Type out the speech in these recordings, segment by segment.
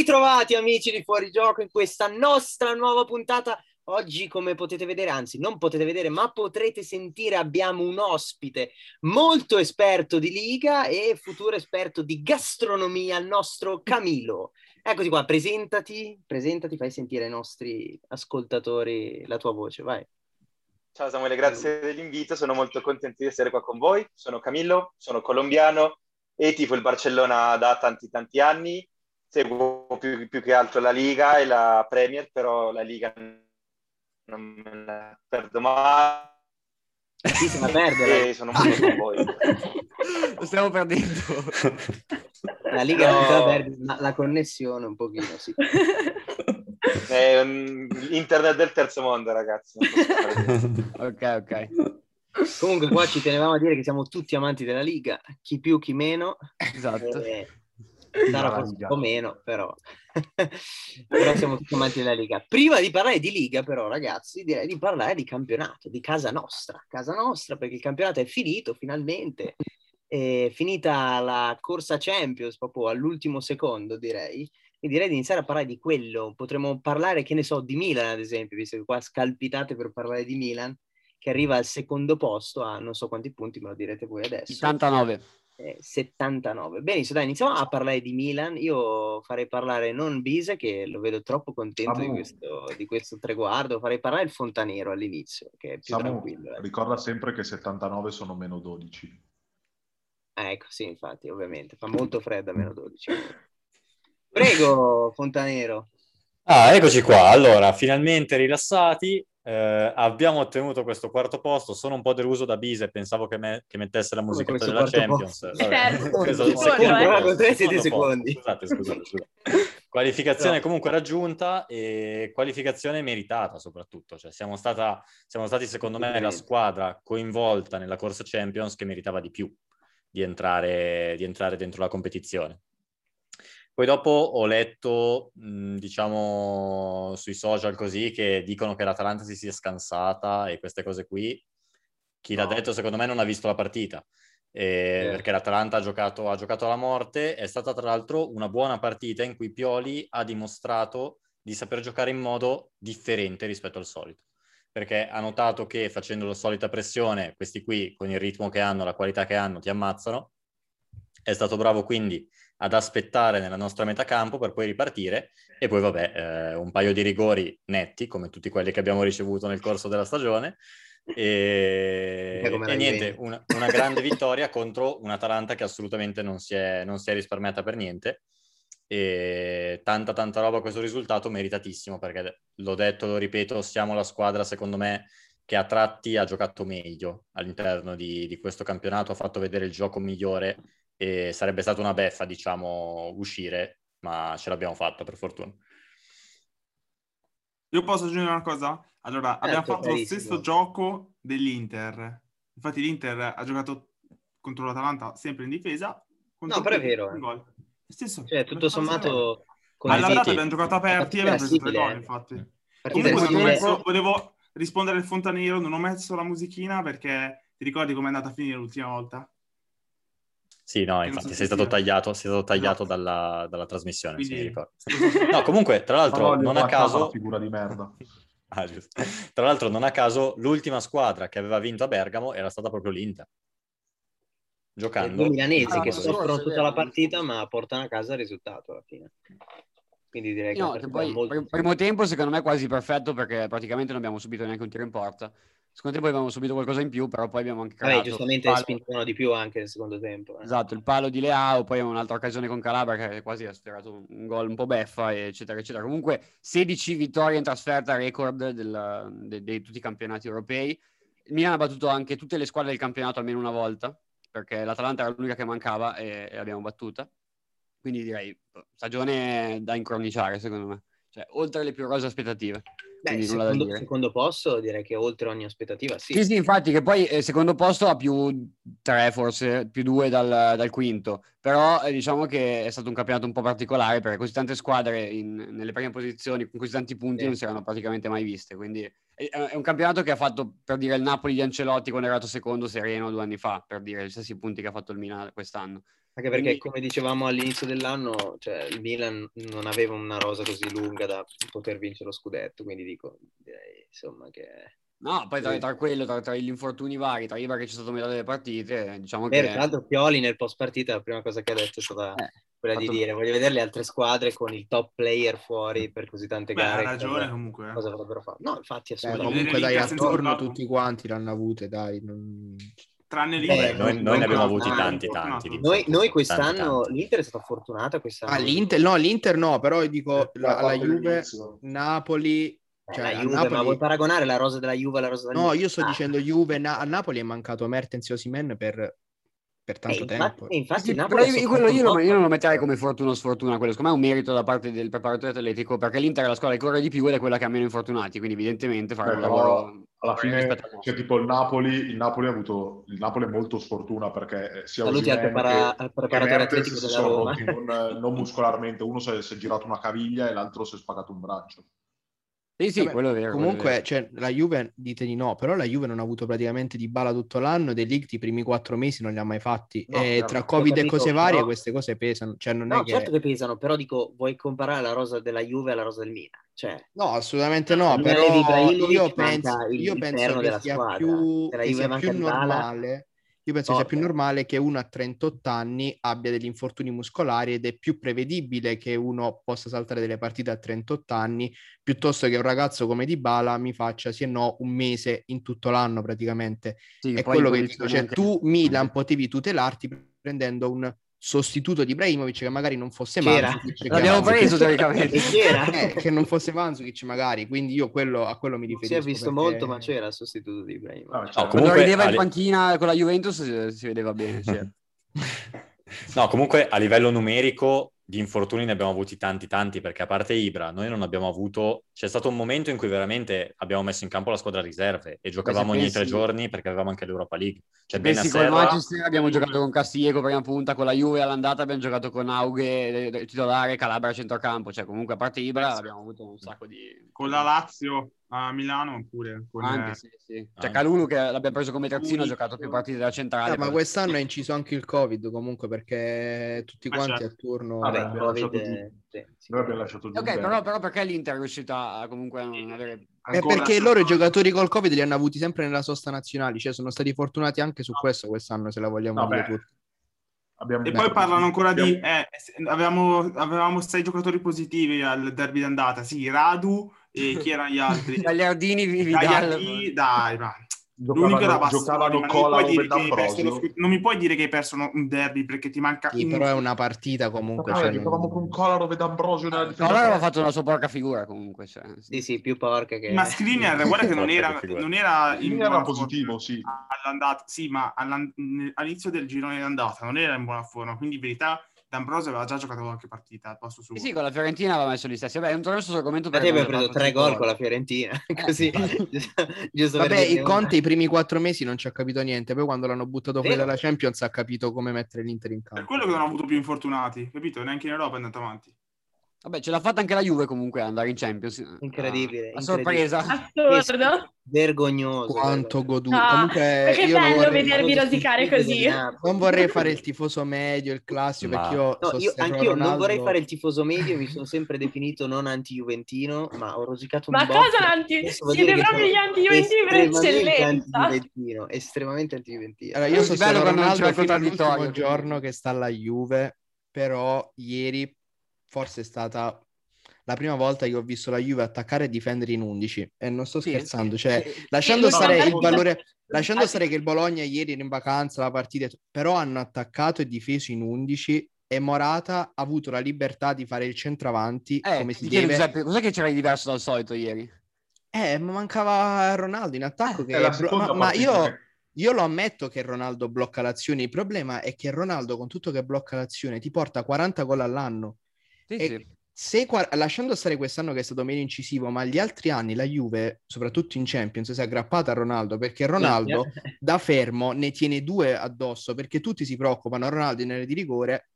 Ritrovati amici di Fuori Gioco in questa nostra nuova puntata. Oggi, come potete vedere, anzi non potete vedere, ma potrete sentire, abbiamo un ospite molto esperto di Liga e futuro esperto di gastronomia, il nostro Camilo. Eccoci qua, presentati, presentati, fai sentire ai nostri ascoltatori la tua voce, vai. Ciao Samuele, grazie dell'invito, sono molto contento di essere qua con voi. Sono Camillo, sono colombiano e tifo il Barcellona da tanti tanti anni. Seguo più, più che altro la Liga e la Premier, però la Liga non me la perdo mai. Sì, se la perde. E sono molto con voi. Lo stiamo perdendo. La Liga No. non te la perdi, ma la connessione un pochino, sì. È un- internet del terzo mondo, ragazzi. ok, ok. Comunque qua ci tenevamo a dire che siamo tutti amanti della Liga, chi più, chi meno. Esatto. Eh, Sarà forse un po' meno, però. però siamo tutti amanti della Liga. Prima di parlare di Liga, però, ragazzi, direi di parlare di campionato, di casa nostra. Casa nostra, perché il campionato è finito finalmente. È finita la corsa Champions proprio all'ultimo secondo, direi. E direi di iniziare a parlare di quello. Potremmo parlare, che ne so, di Milan, ad esempio, visto che qua scalpitate per parlare di Milan, che arriva al secondo posto a non so quanti punti, me lo direte voi adesso. 79. Eh, 79. Benissimo, dai, iniziamo a parlare di Milan. Io farei parlare non Bise, che lo vedo troppo contento di questo, di questo traguardo, farei parlare il Fontanero all'inizio, che è più Samu, tranquillo. eh. ricorda sempre che 79 sono meno 12. Ah, ecco, sì, infatti, ovviamente. Fa molto freddo a meno 12. Prego, Fontanero. Ah, eccoci qua. Allora, finalmente rilassati, eh, abbiamo ottenuto questo quarto posto. Sono un po' deluso da Bise, pensavo che, me- che mettesse la musica della Champions. Scusate, scusate, scusate. Qualificazione No. comunque raggiunta e qualificazione meritata soprattutto. Cioè, siamo, stata, siamo stati, secondo me, la squadra coinvolta nella corsa Champions che meritava di più di entrare, di entrare dentro la competizione. Poi dopo ho letto, mh, diciamo, sui social così, che dicono che l'Atalanta si sia scansata e queste cose qui. Chi l'ha No. detto, secondo me, non ha visto la partita. Eh, Eh. Perché l'Atalanta ha giocato, ha giocato alla morte. È stata, tra l'altro, una buona partita in cui Pioli ha dimostrato di saper giocare in modo differente rispetto al solito. Perché ha notato che facendo la solita pressione, questi qui, con il ritmo che hanno, la qualità che hanno, ti ammazzano. È stato bravo quindi ad aspettare nella nostra metà campo per poi ripartire e poi vabbè eh, un paio di rigori netti come tutti quelli che abbiamo ricevuto nel corso della stagione. E, e niente, una, una grande vittoria contro un Atalanta che assolutamente non si è, non si è risparmiata per niente. E tanta tanta roba questo risultato meritatissimo perché l'ho detto, lo ripeto, siamo la squadra secondo me che a tratti ha giocato meglio all'interno di, di questo campionato, ha fatto vedere il gioco migliore e sarebbe stata una beffa, diciamo, uscire, ma ce l'abbiamo fatta per fortuna. Io posso aggiungere una cosa? Allora, abbiamo Certo, fatto lo carissimo. stesso gioco dell'Inter. Infatti l'Inter ha giocato contro l'Atalanta sempre in difesa. No, però è vero, eh. Lo stesso. Cioè, tutto sommato... con All'andata City. abbiamo giocato aperti e abbiamo preso tre gol, eh. infatti. Comunque, non messo- volevo rispondere al Fontanero, non ho messo la musichina perché ti ricordi com'è andata a finire l'ultima volta? Sì, no, infatti sei se stato tagliato, sei stato tagliato Esatto. dalla, dalla trasmissione, Quindi- ricordo. No, comunque, tra l'altro, non a caso... la figura di merda. Ah, giusto. Tra l'altro, non a caso, l'ultima squadra che aveva vinto a Bergamo era stata proprio l'Inter. I Giocando... milanesi Ah, che soffrono tutta vero, la partita ma portano a casa il risultato alla fine. Quindi direi che, No, che poi è molto prim- primo tempo secondo me è quasi perfetto perché praticamente non abbiamo subito neanche un tiro in porta. Secondo tempo abbiamo subito qualcosa in più, però poi abbiamo anche Vabbè, creato giustamente palo- spingono di più anche nel secondo tempo. eh. Esatto, il palo di Leao, poi abbiamo un'altra occasione con Calabria che quasi ha sfiorato un- gol un po' beffa, eccetera, eccetera. Comunque 16 vittorie in trasferta, record di tutti i campionati europei. Il Milan ha battuto anche tutte le squadre del campionato almeno una volta, perché l'Atalanta era l'unica che mancava e, e l'abbiamo battuta. Quindi direi stagione da incroniciare, secondo me. Cioè, oltre le più rose aspettative. Beh, secondo, secondo posto direi che oltre ogni aspettativa sì. Sì, sì, infatti, che poi eh, secondo posto ha più tre, forse più due dal, dal quinto. Però eh, diciamo che è stato un campionato un po' particolare perché così tante squadre in- nelle prime posizioni con così tanti punti Sì. non si erano praticamente mai viste. Quindi è, è un campionato che ha fatto, per dire, il Napoli di Ancelotti quando è arrivato secondo sereno due anni fa, per dire, gli stessi punti che ha fatto il Milan quest'anno. Anche perché, Quindi... come dicevamo all'inizio dell'anno, cioè, il Milan non aveva una rosa così lunga da poter vincere lo scudetto, quindi dico, direi, insomma, che... No, poi tra, tra quello, tra, tra, gli infortuni vari, tra Ibra che c'è stato metà delle partite, diciamo Beh, che... Tra l'altro Pioli nel post partita la prima cosa che ha detto è stata eh, quella di dire voglio vedere le altre squadre con il top player fuori per così tante Beh, gare. ha ragione cosa, comunque. Eh. Cosa avrebbero fatto? No, infatti assolutamente. Eh, comunque dai, attorno tutti quanti l'hanno avute, dai. Non... Tranne l'Inter. Beh, noi, noi ne abbiamo avuti tanti, tanti. Noi, noi, quest'anno, tanti, tanti. l'Inter è stata fortunata quest'anno. Ah, l'Inter, no, l'Inter no, però dico la, la Juve, Napoli, cioè, la Juve, Napoli... ma vuoi paragonare la rosa della Juve alla rosa della No, io sto ah. dicendo Juve, Na- a Napoli è mancato Mertens e Osimen per, per tanto e tempo. Infatti, infatti sì, però io, quello, io, lo, io, non lo metterei come fortuna o sfortuna, quello secondo me è un merito da parte del preparatore atletico, perché l'Inter è la squadra che corre di più ed è quella che ha meno infortunati, quindi evidentemente farà eh, un lavoro... Alla fine, cioè, tipo il Napoli, il Napoli ha avuto, il Napoli è molto sfortuna perché sia Saluti al, prepara- al preparatore atletico della Roma. Non, non muscolarmente, uno si è, si è girato una caviglia e l'altro si è spaccato un braccio. Sì, sì, Vabbè, quello è vero. Comunque, è vero. Cioè, la Juve, dite di no, però la Juve non ha avuto praticamente di bala tutto l'anno, dei league i primi quattro mesi non li ha mai fatti. No, e tra Covid capito, e cose varie però... queste cose pesano. Cioè, non no, è che... certo che pesano, però dico, vuoi comparare la rosa della Juve alla rosa del Milan? Cioè, no, assolutamente no, però io penso, io penso che sia squadra. più, che sia più normale io penso oh, sia più normale che uno a 38 anni abbia degli infortuni muscolari ed è più prevedibile che uno possa saltare delle partite a 38 anni piuttosto che un ragazzo come Di Bala mi faccia sì e no un mese in tutto l'anno praticamente. Sì, è quello che dico, cioè tu Milan potevi tutelarti prendendo un sostituto di Ibrahimovic che magari non fosse Mandzukic l'abbiamo preso teoricamente. Eh, che non fosse Mandzukic magari. Quindi io quello, a quello mi riferisco si è visto perché... molto ma c'era il sostituto di Ibrahimovic. No, cioè, comunque vedeva in panchina con la Juventus si vedeva bene no comunque a livello numerico di infortuni ne abbiamo avuti tanti tanti perché a parte Ibra noi non abbiamo avuto c'è stato un momento in cui veramente abbiamo messo in campo la squadra riserve e giocavamo ogni pensi... tre giorni perché avevamo anche l'Europa League. Cioè con il Manchester abbiamo giocato con Castillejo prima punta con la Juve all'andata abbiamo giocato con Aughe titolare Calabria centrocampo. Cioè comunque a parte Ibra abbiamo avuto un sacco di con la Lazio a Milano oppure con anche, sì, sì. Cioè Calulu che l'abbiamo preso come terzino ha giocato più partite da centrale. Eh, ma quest'anno è inciso anche il Covid comunque perché tutti ah, quanti certo. a turno... Vabbè, abbiamo lasciato è... sì, sì. Noi abbiamo lasciato Ok, però, però, perché l'Inter è riuscita comunque a non avere... È perché loro i giocatori col Covid li hanno avuti sempre nella sosta nazionale, cioè sono stati fortunati anche su questo quest'anno se la vogliamo Vabbè. dire tutti. Abbiamo e poi parlano ancora abbiamo... di... Eh, avevamo, avevamo sei giocatori positivi al derby d'andata, sì, Radu e chi erano gli altri? Gagliardini, Vidal. Dai, ma... L'unico era giocavano Cola non, mi non mi puoi dire che hai perso un derby perché ti manca sì, però è una partita comunque cioè, giocavamo non... con Kolarov ed Ambrosio nella difesa Kolarov aveva fatto una sua porca figura comunque cioè. sì sì più porca che ma Skriniar guarda che non era non era, in era positivo sì all'andata sì ma all'inizio del girone d'andata non era in buona forma quindi in verità D'Ambrosio aveva già giocato qualche partita al posto suo. Sì, sì, con la Fiorentina aveva messo gli stessi. Vabbè, non torno sul argomento perché aveva preso tre gol con la Fiorentina. Eh, Così, giusto Vabbè, il Conte i primi quattro mesi non ci ha capito niente. Poi quando l'hanno buttato fuori dalla Champions ha capito come mettere l'Inter in campo. Per quello che non ha avuto più infortunati, capito? Neanche in Europa è andato avanti. Vabbè, ce l'ha fatta anche la Juve comunque andare in Champions. Incredibile. A sorpresa. Assurdo. Vergognoso. Quanto goduto. No, comunque io bello vorrei... vedervi rosicare così. Non vorrei fare il tifoso medio, il classico, ma... perché io, no, io anch'io Ronaldo... non vorrei fare il tifoso medio, mi sono sempre definito non anti-juventino, ma ho rosicato un ma po'. Ma cosa anti? Siete proprio gli anti-juventini per eccellenza. Anti-juventino, estremamente anti-juventino. Allora, io sono Ronaldo fino all'ultimo giorno che sta alla Juve, però ieri forse è stata la prima volta che ho visto la Juve attaccare e difendere in 11 e non sto sì, scherzando, cioè sì. lasciando sì, stare il valore lasciando stare che il Bologna ieri era in vacanza la partita, però hanno attaccato e difeso in 11 e Morata ha avuto la libertà di fare il centravanti eh, come si deve. Giuseppe, cos'è che c'era di diverso dal solito ieri? Eh, mancava Ronaldo in attacco eh, che blo- ma, ma io io lo ammetto che Ronaldo blocca l'azione, il problema è che Ronaldo con tutto che blocca l'azione ti porta 40 gol all'anno sì, sì. Se, lasciando stare quest'anno che è stato meno incisivo, ma gli altri anni la Juve, soprattutto in Champions, si è aggrappata a Ronaldo perché Ronaldo da fermo ne tiene due addosso perché tutti si preoccupano. Ronaldo in area di rigore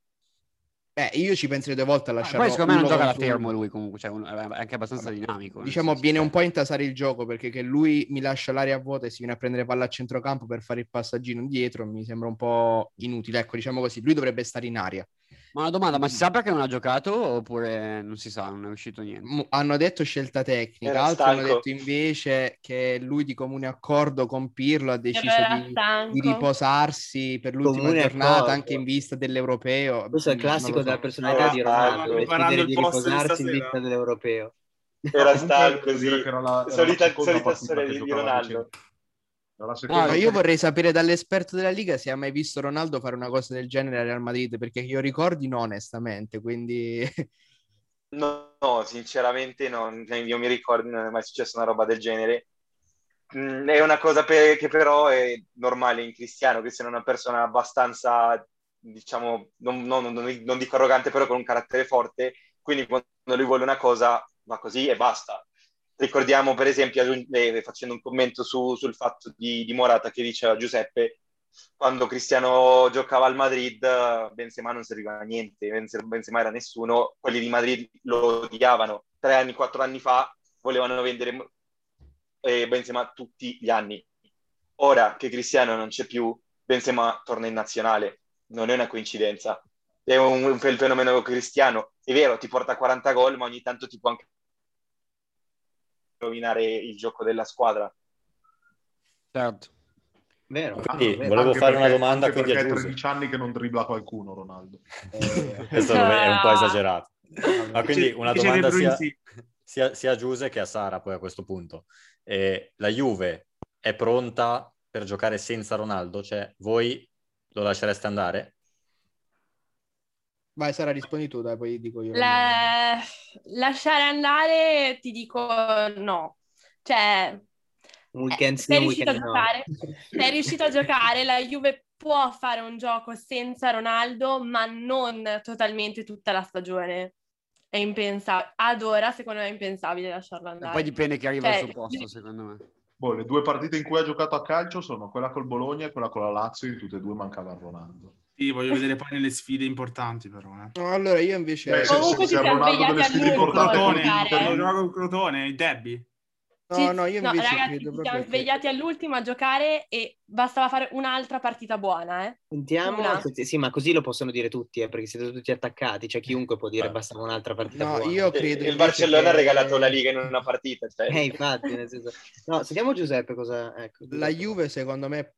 Eh, io ci penserei due volte a lasciare. Ah, poi secondo me non gioca da fermo lui comunque, cioè, un, è anche abbastanza dinamico. Diciamo, viene un po' a intasare il gioco perché che lui mi lascia l'area vuota e si viene a prendere palla a centrocampo per fare il passaggino dietro mi sembra un po' inutile. Ecco, diciamo così, lui dovrebbe stare in aria. Ma una domanda, ma si sa perché non ha giocato oppure non si sa, non è uscito niente? Hanno detto scelta tecnica, altri hanno detto invece che lui di comune accordo con Pirlo ha deciso di, di, riposarsi per l'ultima comune giornata accordo. anche in vista dell'europeo. Questo è il classico so. della personalità ah, di Ronaldo, decidere di riposarsi in vista dell'europeo. Era stanco così, solita, solita storia di Ronaldo. No, io vorrei sapere dall'esperto della Liga se ha mai visto Ronaldo fare una cosa del genere a Real Madrid, perché io ricordi no, onestamente, quindi... No, no, sinceramente no, io mi ricordo non è mai successa una roba del genere. Mm, è una cosa per, che però è normale in Cristiano, Cristiano è una persona abbastanza, diciamo, non, non, non, non dico arrogante, però con un carattere forte, quindi quando lui vuole una cosa va così e basta Ricordiamo per esempio, eh, facendo un commento su, sul fatto di, di, Morata che diceva Giuseppe, quando Cristiano giocava al Madrid, Benzema non serviva a niente, Benzema era nessuno, quelli di Madrid lo odiavano. Tre anni, quattro anni fa volevano vendere Benzema tutti gli anni. Ora che Cristiano non c'è più, Benzema torna in nazionale. Non è una coincidenza. È un, un fenomeno cristiano. È vero, ti porta 40 gol, ma ogni tanto ti può anche rovinare il gioco della squadra. Certo. Vero, quindi, vero. volevo anche fare perché, una domanda quindi a 13 anni che non dribbla qualcuno Ronaldo eh, questo è un po' esagerato ma quindi una domanda sia, sia, sia, a Giuse che a Sara poi a questo punto eh, la Juve è pronta per giocare senza Ronaldo? cioè voi lo lascereste andare? Vai Sara rispondi tu dai poi dico io La... lasciare andare ti dico no. Cioè weekend eh, sei riuscito a giocare? Sei riuscito a giocare? La Juve può fare un gioco senza Ronaldo ma non totalmente tutta la stagione. È impensabile ad ora secondo me è impensabile lasciarlo andare e poi dipende chi arriva cioè, al suo posto secondo me. Boh, le due partite in cui ha giocato a calcio sono quella col Bologna e quella con la Lazio in tutte e due mancava Ronaldo sì, voglio vedere poi nelle sfide importanti, però. Eh. No, allora io invece. Eh, se, se, se Ronaldo delle sfide importanti. Crotone, con Crotone, il derby. No, no, io invece no, ragazzi, ci siamo svegliati che... all'ultimo a giocare e bastava fare un'altra partita buona, eh. Sentiamo, Una. sì, ma così lo possono dire tutti, eh, perché siete tutti attaccati, cioè chiunque può dire bastava un'altra partita no, buona. io credo il Barcellona che... ha regalato la Liga in una partita, cioè. Eh, infatti, nel senso... No, sentiamo Giuseppe cosa... Ecco, La Juve, secondo me,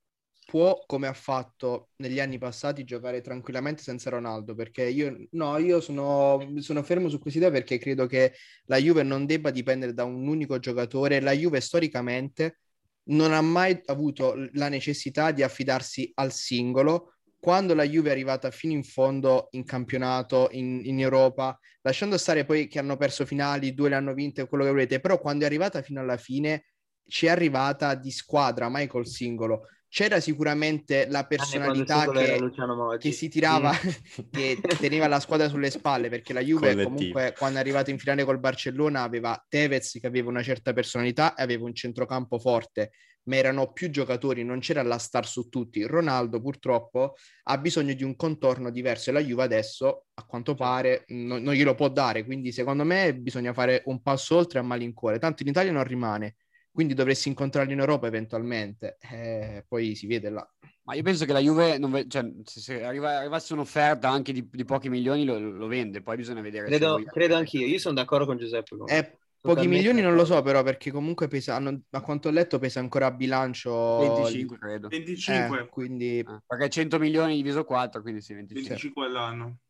può, come ha fatto negli anni passati, giocare tranquillamente senza Ronaldo, perché io, no, io sono, sono fermo su questa idea perché credo che la Juve non debba dipendere da un unico giocatore. La Juve storicamente non ha mai avuto la necessità di affidarsi al singolo. Quando la Juve è arrivata fino in fondo in campionato, in, in Europa, lasciando stare poi che hanno perso finali, due le hanno vinte, quello che volete, però quando è arrivata fino alla fine ci è arrivata di squadra, mai col singolo c'era sicuramente la personalità che, che, si tirava, sì. che teneva la squadra sulle spalle, perché la Juve Collettivo. comunque quando è arrivata in finale col Barcellona aveva Tevez che aveva una certa personalità e aveva un centrocampo forte, ma erano più giocatori, non c'era la star su tutti. Ronaldo purtroppo ha bisogno di un contorno diverso e la Juve adesso, a quanto pare, non, non glielo può dare, quindi secondo me bisogna fare un passo oltre a malincuore, tanto in Italia non rimane quindi dovresti incontrarli in Europa eventualmente, eh, poi si vede là. Ma io penso che la Juve, ve- cioè, se arriva- arrivasse un'offerta anche di, di pochi milioni, lo, lo, vende, poi bisogna vedere. Credo, credo anch'io, io sono d'accordo con Giuseppe. Con eh, pochi milioni non lo so però, perché comunque pesa, hanno, a quanto ho letto pesa ancora a bilancio... 25 credo. 25. Eh, quindi... Ah, perché 100 milioni diviso 4, quindi sì, 25. 25 all'anno.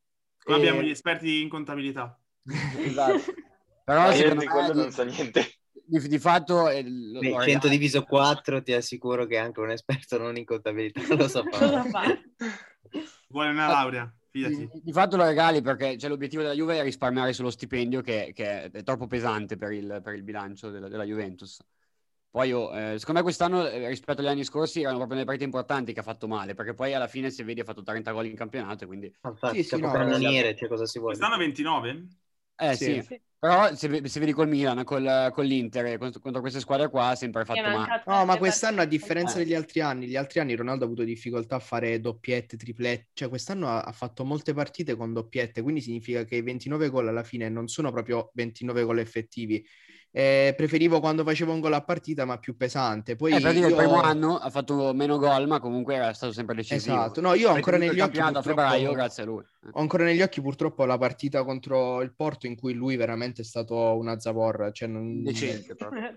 Qua e... abbiamo gli esperti in contabilità. esatto. Però io di quello non so niente di, di fatto... Eh, Beh, 100 diviso 4 ti assicuro che anche un esperto non in contabilità lo sa fare. Vuole una laurea. Di, di, fatto lo regali perché cioè, l'obiettivo della Juve è risparmiare sullo stipendio che, che è troppo pesante per il, per il bilancio della, della, Juventus. Poi oh, eh, secondo me quest'anno eh, rispetto agli anni scorsi erano proprio delle partite importanti che ha fatto male perché poi alla fine se vedi ha fatto 30 gol in campionato quindi... Infatti, sì, sì, no, cioè, cosa si vuole. Quest'anno 29? Eh sì. sì. Però se, se, vedi col Milan, col, con l'Inter, contro, contro, queste squadre qua, ha sempre fatto male. No, ma quest'anno, a differenza degli altri anni, gli altri anni Ronaldo ha avuto difficoltà a fare doppiette, triplette. Cioè, quest'anno ha, ha fatto molte partite con doppiette, quindi significa che i 29 gol alla fine non sono proprio 29 gol effettivi, eh, preferivo quando facevo un gol a partita, ma più pesante. Poi eh, per dire, io... il primo anno ha fatto meno gol, ma comunque era stato sempre decisivo. Esatto, no, io ho ancora negli occhi. Purtroppo... febbraio, grazie a lui. Ho ancora negli occhi, purtroppo, la partita contro il Porto in cui lui veramente è stato una zavorra. Cioè non... Decente proprio.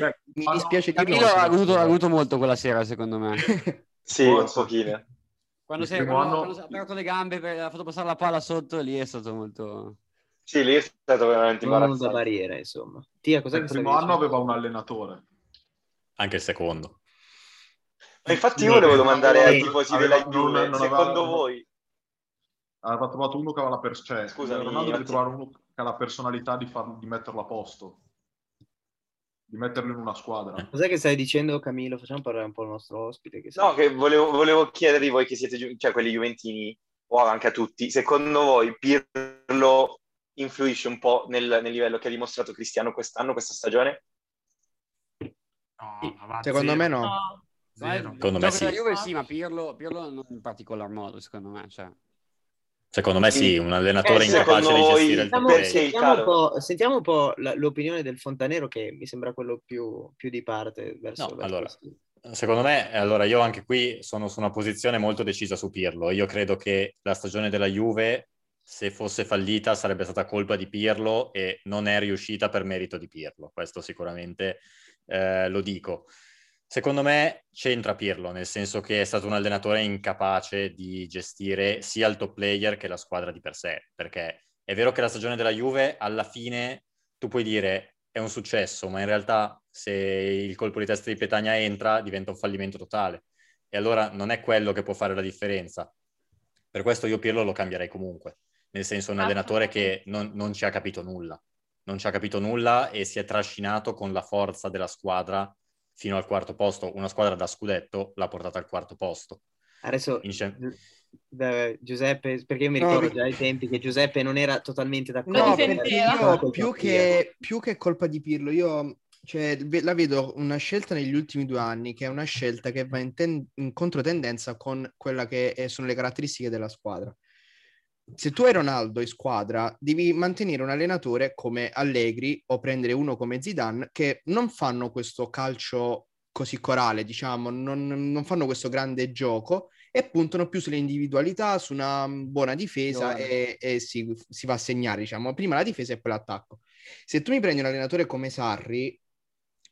Beh, mi dispiace che Camilo ha avuto, ha avuto molto quella sera, secondo me. sì, un pochino. Quando, sei, quando, anno... quando ha aperto le gambe, ha fatto passare la palla sotto, lì è stato molto... Sì, lì è stato veramente imbarazzante. Non da barriera, insomma. Tia, cos'è il primo anno aveva un allenatore. Anche il secondo. Ma infatti io volevo domandare ai tifosi della Juve, secondo aveva, voi... Aveva trovato uno che aveva la personalità, cioè, Scusami, Ronaldo deve trovare uno che ha la personalità di, far, di metterlo a posto, di metterlo in una squadra. Cos'è che stai dicendo Camillo? Facciamo parlare un po' il nostro ospite. Che no, che volevo, volevo chiedervi voi che siete, cioè quelli juventini, o anche a tutti, secondo voi Pirlo influisce un po' nel, nel livello che ha dimostrato Cristiano quest'anno, questa stagione? No, secondo zero. me no. no. Secondo me sì. Juve sì, ma Pirlo, Pirlo non in particolar modo, secondo me. Cioè. Secondo me sì, un allenatore eh, incapace di gestire il tempo. Sentiamo, un po', sentiamo un po' la, l'opinione del Fontanero che mi sembra quello più, più di parte verso, no, verso allora, Secondo me, allora io anche qui sono su una posizione molto decisa su Pirlo. Io credo che la stagione della Juve se fosse fallita sarebbe stata colpa di Pirlo e non è riuscita per merito di Pirlo, questo sicuramente eh, lo dico. Secondo me c'entra Pirlo, nel senso che è stato un allenatore incapace di gestire sia il top player che la squadra di per sé, perché è vero che la stagione della Juve alla fine tu puoi dire è un successo, ma in realtà se il colpo di testa di Petagna entra diventa un fallimento totale e allora non è quello che può fare la differenza. Per questo io Pirlo lo cambierei comunque nel senso un allenatore che non, non, ci ha capito nulla, non ci ha capito nulla e si è trascinato con la forza della squadra fino al quarto posto, una squadra da scudetto l'ha portata al quarto posto. Adesso Ince... Giuseppe, perché io mi ricordo no, già ai tempi che Giuseppe non era totalmente d'accordo. No, perché io più che, più che colpa di Pirlo, io cioè, la vedo una scelta negli ultimi due anni che è una scelta che va in, ten- in controtendenza con quella che sono le caratteristiche della squadra se tu hai Ronaldo in squadra, devi mantenere un allenatore come Allegri o prendere uno come Zidane che non fanno questo calcio così corale, diciamo, non, non fanno questo grande gioco e puntano più sulle individualità, su una buona difesa e, e si, si, va a segnare, diciamo, prima la difesa e poi l'attacco. Se tu mi prendi un allenatore come Sarri,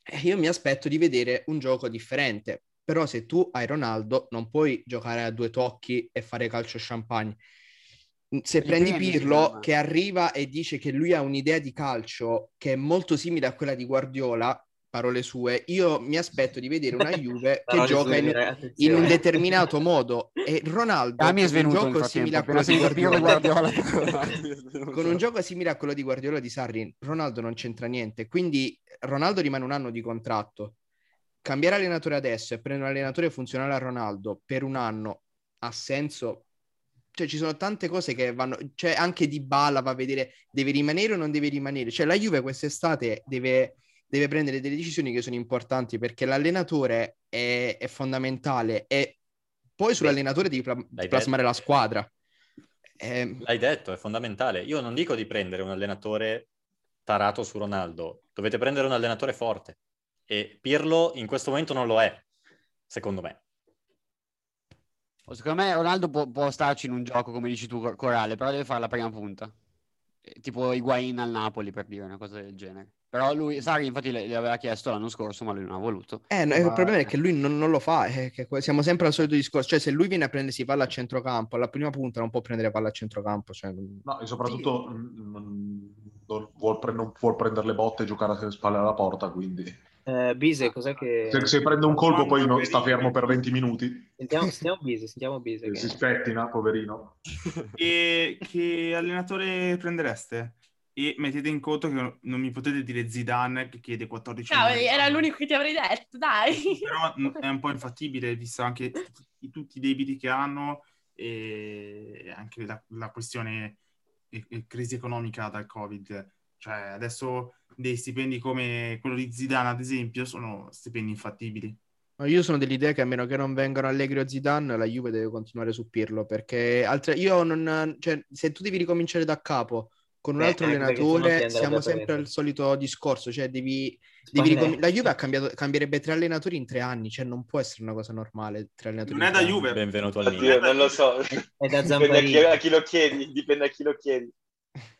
eh, io mi aspetto di vedere un gioco differente, però se tu hai Ronaldo non puoi giocare a due tocchi e fare calcio champagne se prendi Pirlo che arriva e dice che lui ha un'idea di calcio che è molto simile a quella di Guardiola, parole sue, io mi aspetto di vedere una Juve che gioca in, in, un determinato modo. E Ronaldo ah, mi è svenuto, con un gioco simile a quello di Guardiola, Guardiola. Con un gioco simile a quello di Guardiola di Sarri, Ronaldo non c'entra niente, quindi Ronaldo rimane un anno di contratto. Cambiare allenatore adesso e prendere un allenatore funzionale a Ronaldo per un anno ha senso cioè ci sono tante cose che vanno, cioè anche Di Balla va a vedere deve rimanere o non deve rimanere, cioè la Juve quest'estate deve, deve prendere delle decisioni che sono importanti perché l'allenatore è, è fondamentale e poi sull'allenatore devi pla- plasmare la squadra. Eh... L'hai detto, è fondamentale. Io non dico di prendere un allenatore tarato su Ronaldo, dovete prendere un allenatore forte e Pirlo in questo momento non lo è, secondo me. Secondo me Ronaldo può, può, starci in un gioco, come dici tu, corale, però deve fare la prima punta. Eh, tipo Higuain al Napoli, per dire una cosa del genere. Però lui, Sari infatti le, le aveva chiesto l'anno scorso, ma lui non ha voluto. Eh, no, ma... il problema è che lui non, non lo fa, è che siamo sempre al solito discorso. Cioè, se lui viene a prendersi palla a centrocampo, alla prima punta non può prendere palla a centrocampo. Cioè... No, e soprattutto sì. non, non, vuol pre- non, può prendere le botte e giocare a spalle alla porta, quindi... Eh, Bise, cos'è che... Se, se, prende un colpo poi non sta fermo per 20 minuti. Sentiamo, sentiamo Bise, sentiamo Bise. Che... Si spettina, poverino. E che allenatore prendereste? E mettete in conto che non mi potete dire Zidane che chiede 14 Ciao, era l'unico che ti avrei detto, dai. Però è un po' infattibile, visto anche tutti, tutti i debiti che hanno e anche la, la questione e, e crisi economica dal Covid. Cioè, adesso dei stipendi come quello di Zidane, ad esempio, sono stipendi infattibili. Io sono dell'idea che a meno che non vengano Allegri o Zidane, la Juve deve continuare su Pirlo, perché altre... io non... Cioè, se tu devi ricominciare da capo con un altro allenatore, siamo sempre al solito discorso, cioè devi... devi ricom... La Juve ha cambiato... cambierebbe tre allenatori in tre anni, cioè non può essere una cosa normale. Tre allenatori non è da Juve. Benvenuto al Milan. Non lo so. È da dipende a chi, a chi lo chiedi, dipende a chi lo chiedi.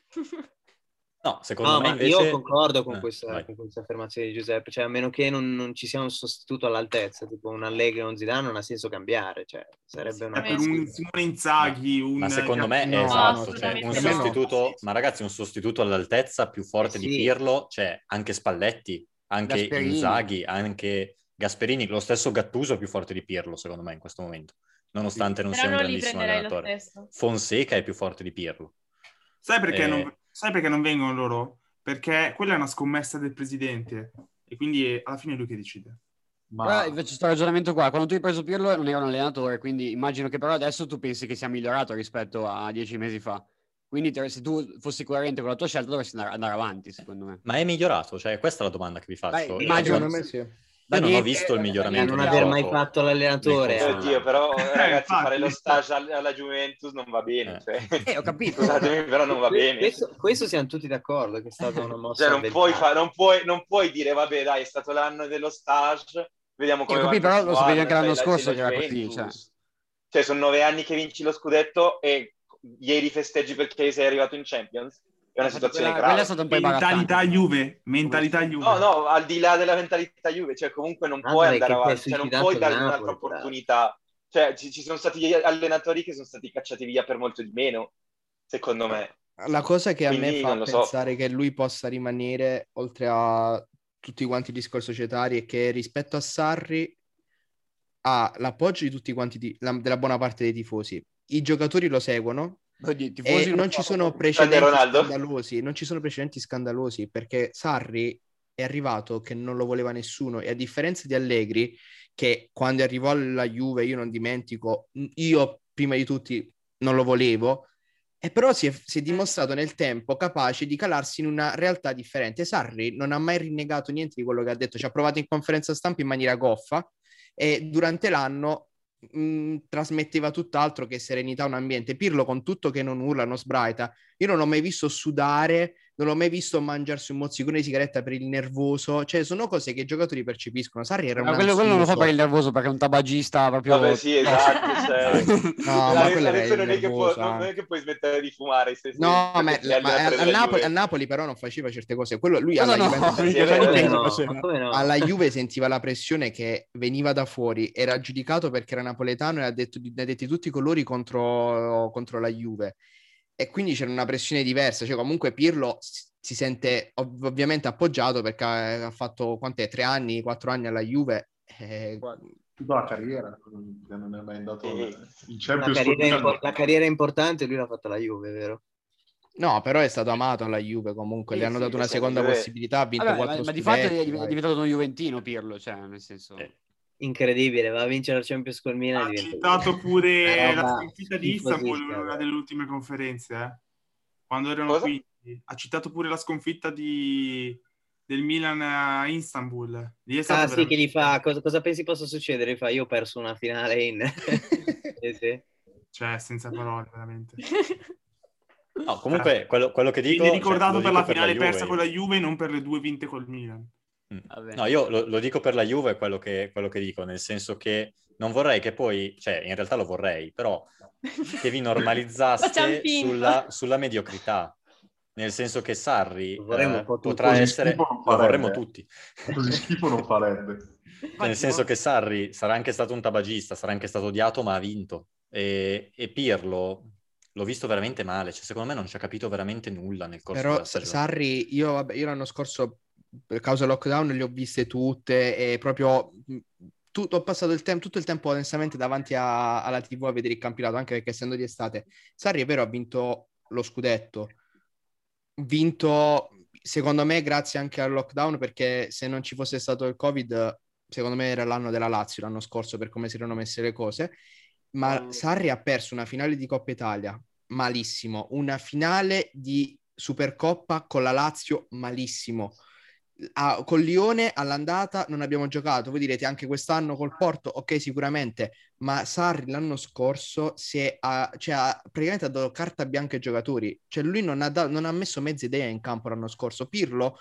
No, secondo no, me invece... Io concordo con, eh, questa, con, questa, affermazione di Giuseppe, cioè a meno che non, non, ci sia un sostituto all'altezza, tipo un Allegri o un Zidane, non ha senso cambiare, cioè sarebbe una... Per un Simone Inzaghi, un... Ma secondo me è esatto, cioè, un sostituto, no. ma ragazzi un sostituto all'altezza più forte eh sì. di Pirlo, cioè anche Spalletti, anche Gasperini. Inzaghi, anche Gasperini, lo stesso Gattuso è più forte di Pirlo secondo me in questo momento, nonostante sì. non Però sia un grandissimo allenatore. Fonseca è più forte di Pirlo. Sai perché, eh... non, sai perché non vengono loro? Perché quella è una scommessa del presidente e quindi alla fine è lui che decide. Ma invece questo ragionamento qua, quando tu hai preso Pirlo non era un allenatore, quindi immagino che però adesso tu pensi che sia migliorato rispetto a dieci mesi fa. Quindi se tu fossi coerente con la tua scelta dovresti andare, andare avanti, secondo me. Ma è migliorato? Cioè, questa è la domanda che vi faccio. Beh, immagino, me sì. Io non ho visto il miglioramento. Non aver mai fatto l'allenatore. Eh, oddio, però eh, ragazzi, fare lo stage alla Juventus non va bene. Cioè. Eh, ho capito. Scusatemi, però non va bene. Questo, questo, siamo tutti d'accordo che è stata una mossa. Cioè, non, puoi fa- non, puoi, non puoi dire, vabbè, dai, è stato l'anno dello stage, vediamo come va. Capito, però lo sapevi anche l'anno scorso che era così. Cioè. cioè, sono nove anni che vinci lo scudetto e ieri festeggi perché sei arrivato in Champions è una situazione quella, grave. Quella è stata un po' mentalità Juve, mentalità Juve. No, no, al di là della mentalità Juve, cioè comunque non ah, puoi andare avanti, cioè non puoi dare un'altra Napoli, opportunità. Cioè ci, ci, sono stati allenatori che sono stati cacciati via per molto di meno, secondo me. La cosa che Quindi, a me fa pensare so. che lui possa rimanere, oltre a tutti quanti i discorsi societari, è che rispetto a Sarri ha l'appoggio di tutti quanti, di, la, della buona parte dei tifosi. I giocatori lo seguono, Oddio, e non ci sono precedenti scandalosi, non ci sono precedenti scandalosi perché Sarri è arrivato che non lo voleva nessuno e a differenza di Allegri che quando arrivò alla Juve io non dimentico, io prima di tutti non lo volevo e però si è, si è, dimostrato nel tempo capace di calarsi in una realtà differente. Sarri non ha mai rinnegato niente di quello che ha detto, ci ha provato in conferenza stampa in maniera goffa e durante l'anno mh, mm, trasmetteva tutt'altro che serenità un ambiente. Pirlo con tutto che non urla, non sbraita. Io non l'ho mai visto sudare, non l'ho mai visto mangiarsi un mozzicone di sigaretta per il nervoso. Cioè, sono cose che i giocatori percepiscono. Sarri era un quello, quello, non lo fa per il nervoso perché è un tabagista proprio... Vabbè, sì, esatto. Cioè... no, ma quello è non, è che può, non è che puoi smettere di fumare. Se no, ma, ma a, Napoli, a, Napoli, però non faceva certe cose. Quello, lui alla, no, Juventus, no, alla Juve sentiva la pressione che veniva da fuori. Era giudicato perché era napoletano e ha detto, ne ha detti tutti i colori contro, contro la Juve e quindi c'era una pressione diversa, cioè comunque Pirlo si sente ov- ovviamente appoggiato perché ha fatto quant'è, tre anni, quattro anni alla Juve. Eh... Tutta la carriera, non è mai andato eh, in Champions. La carriera, impo- la carriera importante lui l'ha fatta alla Juve, vero? No, però è stato amato alla Juve comunque, sì, gli hanno dato una seconda Juve. possibilità, ha vinto quattro ma, ma di fatto è diventato uno Juventino Pirlo, cioè nel senso... Eh incredibile, va a vincere la Champions col Milan. Ha citato pure la sconfitta di Istanbul in una delle ultime conferenze, eh? quando erano Cosa? qui. Ha citato pure la sconfitta di... del Milan a Istanbul. ah veramente... sì, che gli fa, cosa, cosa, pensi possa succedere? Gli fa, io ho perso una finale in... sì, sì. Cioè, senza parole, veramente. No, comunque, quello, quello che dico... Viene ricordato cioè, per la finale per la persa con la Juve, non per le due vinte col Milan. Mm. No, io lo, lo, dico per la Juve quello che, quello che dico, nel senso che non vorrei che poi, cioè in realtà lo vorrei, però che vi normalizzaste sulla, sulla, mediocrità. Nel senso che Sarri eh, potrà essere... Lo vorremmo tutti. Così schifo non farebbe. Nel senso che Sarri sarà anche stato un tabagista, sarà anche stato odiato, ma ha vinto. E, e Pirlo l'ho visto veramente male. Cioè, secondo me non ci ha capito veramente nulla nel corso Però, della stagione. Sarri, io, vabbè, io l'anno scorso per causa lockdown le ho viste tutte e proprio tutto, ho passato il tempo, tutto il tempo onestamente davanti a, alla TV a vedere il campionato, anche perché essendo di estate. Sarri è vero, ha vinto lo scudetto. Vinto, secondo me, grazie anche al lockdown, perché se non ci fosse stato il Covid, secondo me era l'anno della Lazio l'anno scorso per come si erano messe le cose. Ma Sarri ha perso una finale di Coppa Italia, malissimo. Una finale di Supercoppa con la Lazio malissimo. Ah, con Lione all'andata non abbiamo giocato. Voi direte anche quest'anno col Porto, ok, sicuramente, ma Sarri l'anno scorso si è, ha, cioè, ha praticamente ha dato carta bianca ai giocatori. Cioè, lui non ha, da, non ha messo mezza idea in campo l'anno scorso. Pirlo,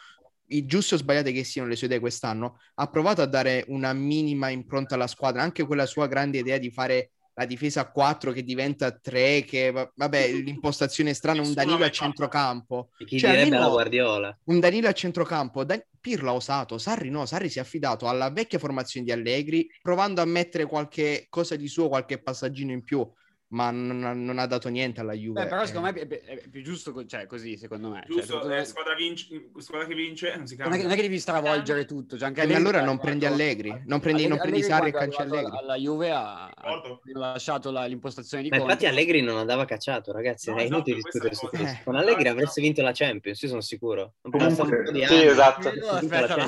i giusti o sbagliate che siano le sue idee quest'anno, ha provato a dare una minima impronta alla squadra, anche quella sua grande idea di fare la difesa a 4 che diventa a 3, che vabbè, l'impostazione strana, un Danilo a centrocampo. Chi cioè, direbbe la Guardiola? Un Danilo a centrocampo, Dan- Pirlo ha usato, Sarri no, Sarri si è affidato alla vecchia formazione di Allegri, provando a mettere qualche cosa di suo, qualche passaggino in più ma non ha, non ha, dato niente alla Juve. Beh, però secondo me è, è, è, più giusto cioè, così, secondo me. Cioè, giusto, cioè, squadra, vince, squadra, che vince non si cambia. Non è, non è che devi stravolgere tutto. Cioè anche Allegri, allora non prendi Allegri, non prendi, non prendi Sarri e calci Allegri. Alla Juve ha, ha lasciato la, l'impostazione di Ma infatti Allegri non andava cacciato, ragazzi, no, è esatto, inutile discutere su questo. Eh. Con Allegri avreste vinto la Champions, io sono sicuro. Non Comunque, sì, anni, esatto. Aspetta,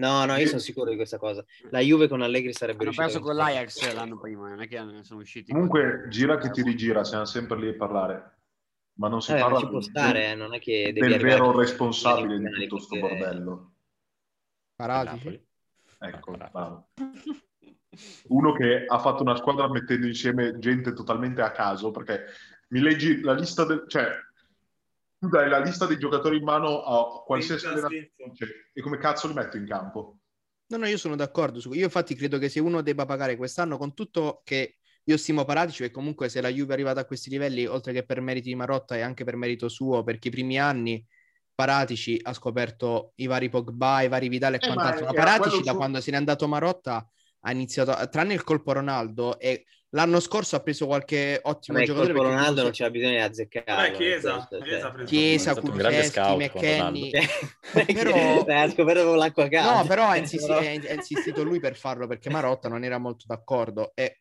No, no, io sono sicuro di questa cosa. La Juve con Allegri sarebbe Hanno perso con l'Ajax l'anno prima, non è che sono usciti. Comunque, con... gira che ti rigira, siamo sempre lì a parlare. Ma non si eh, parla ci può stare, non è che del vero responsabile di tutto questo perché... bordello. Paratici. Ecco, bravo. Uno che ha fatto una squadra mettendo insieme gente totalmente a caso, perché mi leggi la lista del... Cioè, tu dai la lista dei giocatori in mano a qualsiasi allenatore e come cazzo li metto in campo? No, no, io sono d'accordo. Su... Io infatti credo che se uno debba pagare quest'anno, con tutto che io stimo Paratici e comunque se la Juve è arrivata a questi livelli, oltre che per meriti di Marotta e anche per merito suo, perché i primi anni Paratici ha scoperto i vari Pogba, i vari Vidal e eh, quant'altro. Ma, ma Paratici da su... quando se n'è andato Marotta ha iniziato, tranne il colpo Ronaldo, e L'anno scorso ha preso qualche ottimo Beh, giocatore. Ronaldo forse... non c'era bisogno di azzeccare. Chiesa, Chiesa, Chiesa Kulusevski, McKenny. però... ha scoperto con l'acqua calda. No, però ha, insistito, ha insistito lui per farlo perché Marotta non era molto d'accordo e